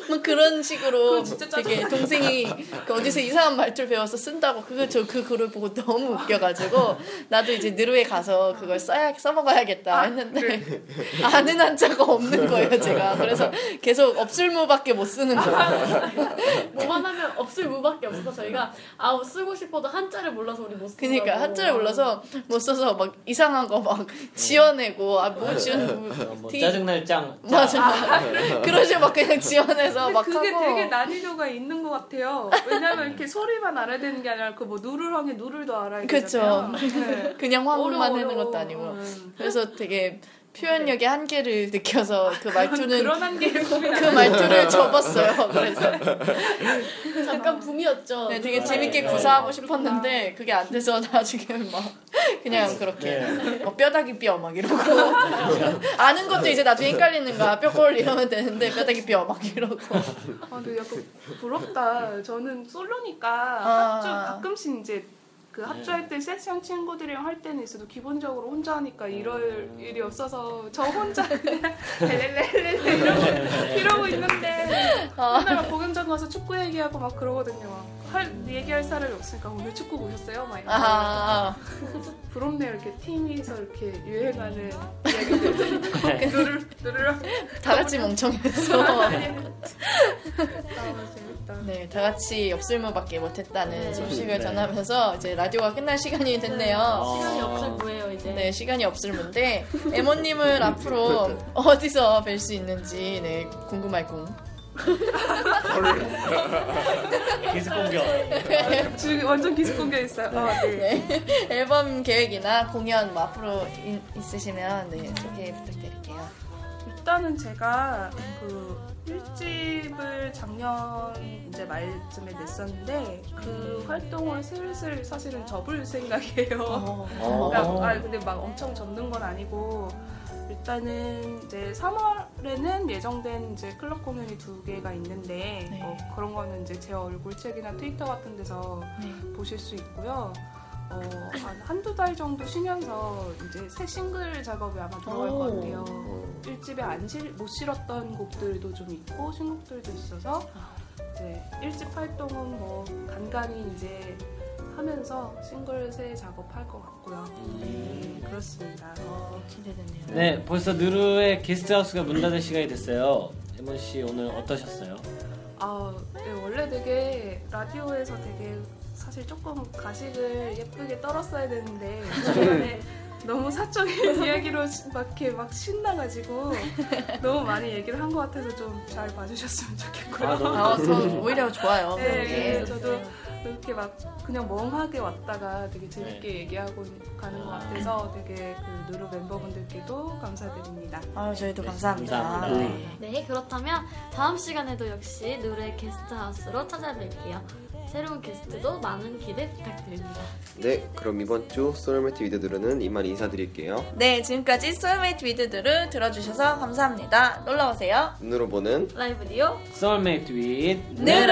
뭐 그런 식으로 되게 동생이 그 어디서 이상한 말투를 배워서 쓴다고 그거 저그 글을 보고 너무 웃겨가지고 나도 이제 느루에 가서 그걸 써야 써먹어야겠다 했는데 아는 한자가 없는 거예요 제가. 그래서 계속 없을무밖에 못 쓰는 거예요. 뭐만 하면 없을 무밖에 없어서 저희가 아우 쓰고 싶어도 한자를 몰라서 우리 못 쓰고. 그니까 한자를 몰라서 못 써서 막 이상 한 거 막 지어내고 아 뭐 지어내고 어, 뭐 되게- 짜증날 짱. 맞아 그런 식으로 막 그냥 지어내서 막 그게 하고 되게 난이도가 있는 것 같아요. 왜냐면 이렇게 소리만 알아야 되는 게 아니라 그뭐 누르랑의 누를도 알아야 그쵸. 되잖아요. 네. 그냥 화음만 어려워, 하는 것도 어려워. 아니고 음. 그래서 되게 표현력의 한계를 느껴서 그 말투는 그런 고민 그 말투를 접었어요 그래서 잠깐 붐이었죠. 네, 되게 아, 재밌게 네. 구사하고 싶었는데 그게 안 돼서 나중에 막 그냥 그렇게 네. 뭐 뼈다귀 뼈 막 이러고 아는 것도 이제 나중에 헷갈리는 거야 뼈골 이러면 되는데 뼈다귀 뼈 막 이러고 아, 근데 약간 부럽다. 저는 솔로니까 아. 가끔씩 이제 그 합주할 때 세션 친구들이랑 할 때는 있어도 기본적으로 혼자 하니까 이럴 일이 없어서 저 혼자 그냥 렐렐렐렐 이러고, 이러고 있는데 맨날 막 공연장 가서 축구 얘기하고 막 그러거든요. 막 할, 얘기할 사람이 없으니까 오늘 축구 보셨어요? 막 이러고. 아 부럽네요. 이렇게 팀에서 이렇게 유행하는 이야기들. 누를 누르랑 다 같이 멍청해서. 아 재밌다. 네, 다 같이 엽술무밖에 못했다는 소식을 네. 전하면서 이제 라디오가 끝날 시간이 됐네요. 시간이 어. 없을 거예요 이제. 네, 시간이 없을문데 에모님을 앞으로 어디서 뵐 수 있는지 네 궁금할 궁. 기습 공격. 지금 완전 기습 공개 있어요. 아, 네. 네, 앨범 계획이나 공연 뭐 앞으로 이- 있으시면 네 소개 부탁드릴게요. 일단은 제가 그 1집을 작년 이제 말쯤에 냈었는데 그 활동을 슬슬 사실은 접을 생각이에요. 어. 그러니까, 아 근데 막 엄청 접는 건 아니고 일단은 이제 3월에는 예정된 이제 클럽 공연이 두 개가 있는데 네. 어, 그런 거는 이제 제 얼굴책이나 트위터 같은 데서 네. 보실 수 있고요. 어, 한 한두 달 정도 쉬면서 이제 새 싱글 작업이 아마 들어갈 것 오. 같아요. 1집에 안 실, 못 실었던 곡들도 좀 있고 신곡들도 있어서 이제 1집 활동은 뭐 간간히 이제 하면서 싱글 새 작업할 것 같고요. 네, 그렇습니다. 어, 기대되네요. 네, 벌써 느르의 게스트하우스가 문 닫을 시간이 됐어요. 에몬 씨 오늘 어떠셨어요? 아, 네, 원래 되게 라디오에서 되게 사실 조금 가식을 예쁘게 떨었어야 되는데 너무 사적인 이야기로 시- 막 이렇게 막 신나가지고 너무 많이 얘기를 한 것 같아서 좀 잘 봐주셨으면 좋겠고요. 아, 아, 저 오히려 좋아요. 네. 그래서 저도 이렇게 막 그냥 멍하게 왔다가 되게 재밌게 얘기하고 가는 것 같아서 되게 그 누르 멤버분들께도 감사드립니다. 아, 저희도 감사합니다. 감사합니다. 네. 네, 그렇다면 다음 시간에도 역시 누르의 게스트하우스로 찾아뵐게요. 새로운 게스트도 많은 기대 부탁드립니다. 네, 그럼 이번 주 Soulmate with 느루는 이만 인사드릴게요. 네, 지금까지 Soulmate with 느루를 들어주셔서 감사합니다. 놀러오세요. 눈으로 보는 라이브 라디오 Soulmate with 느루!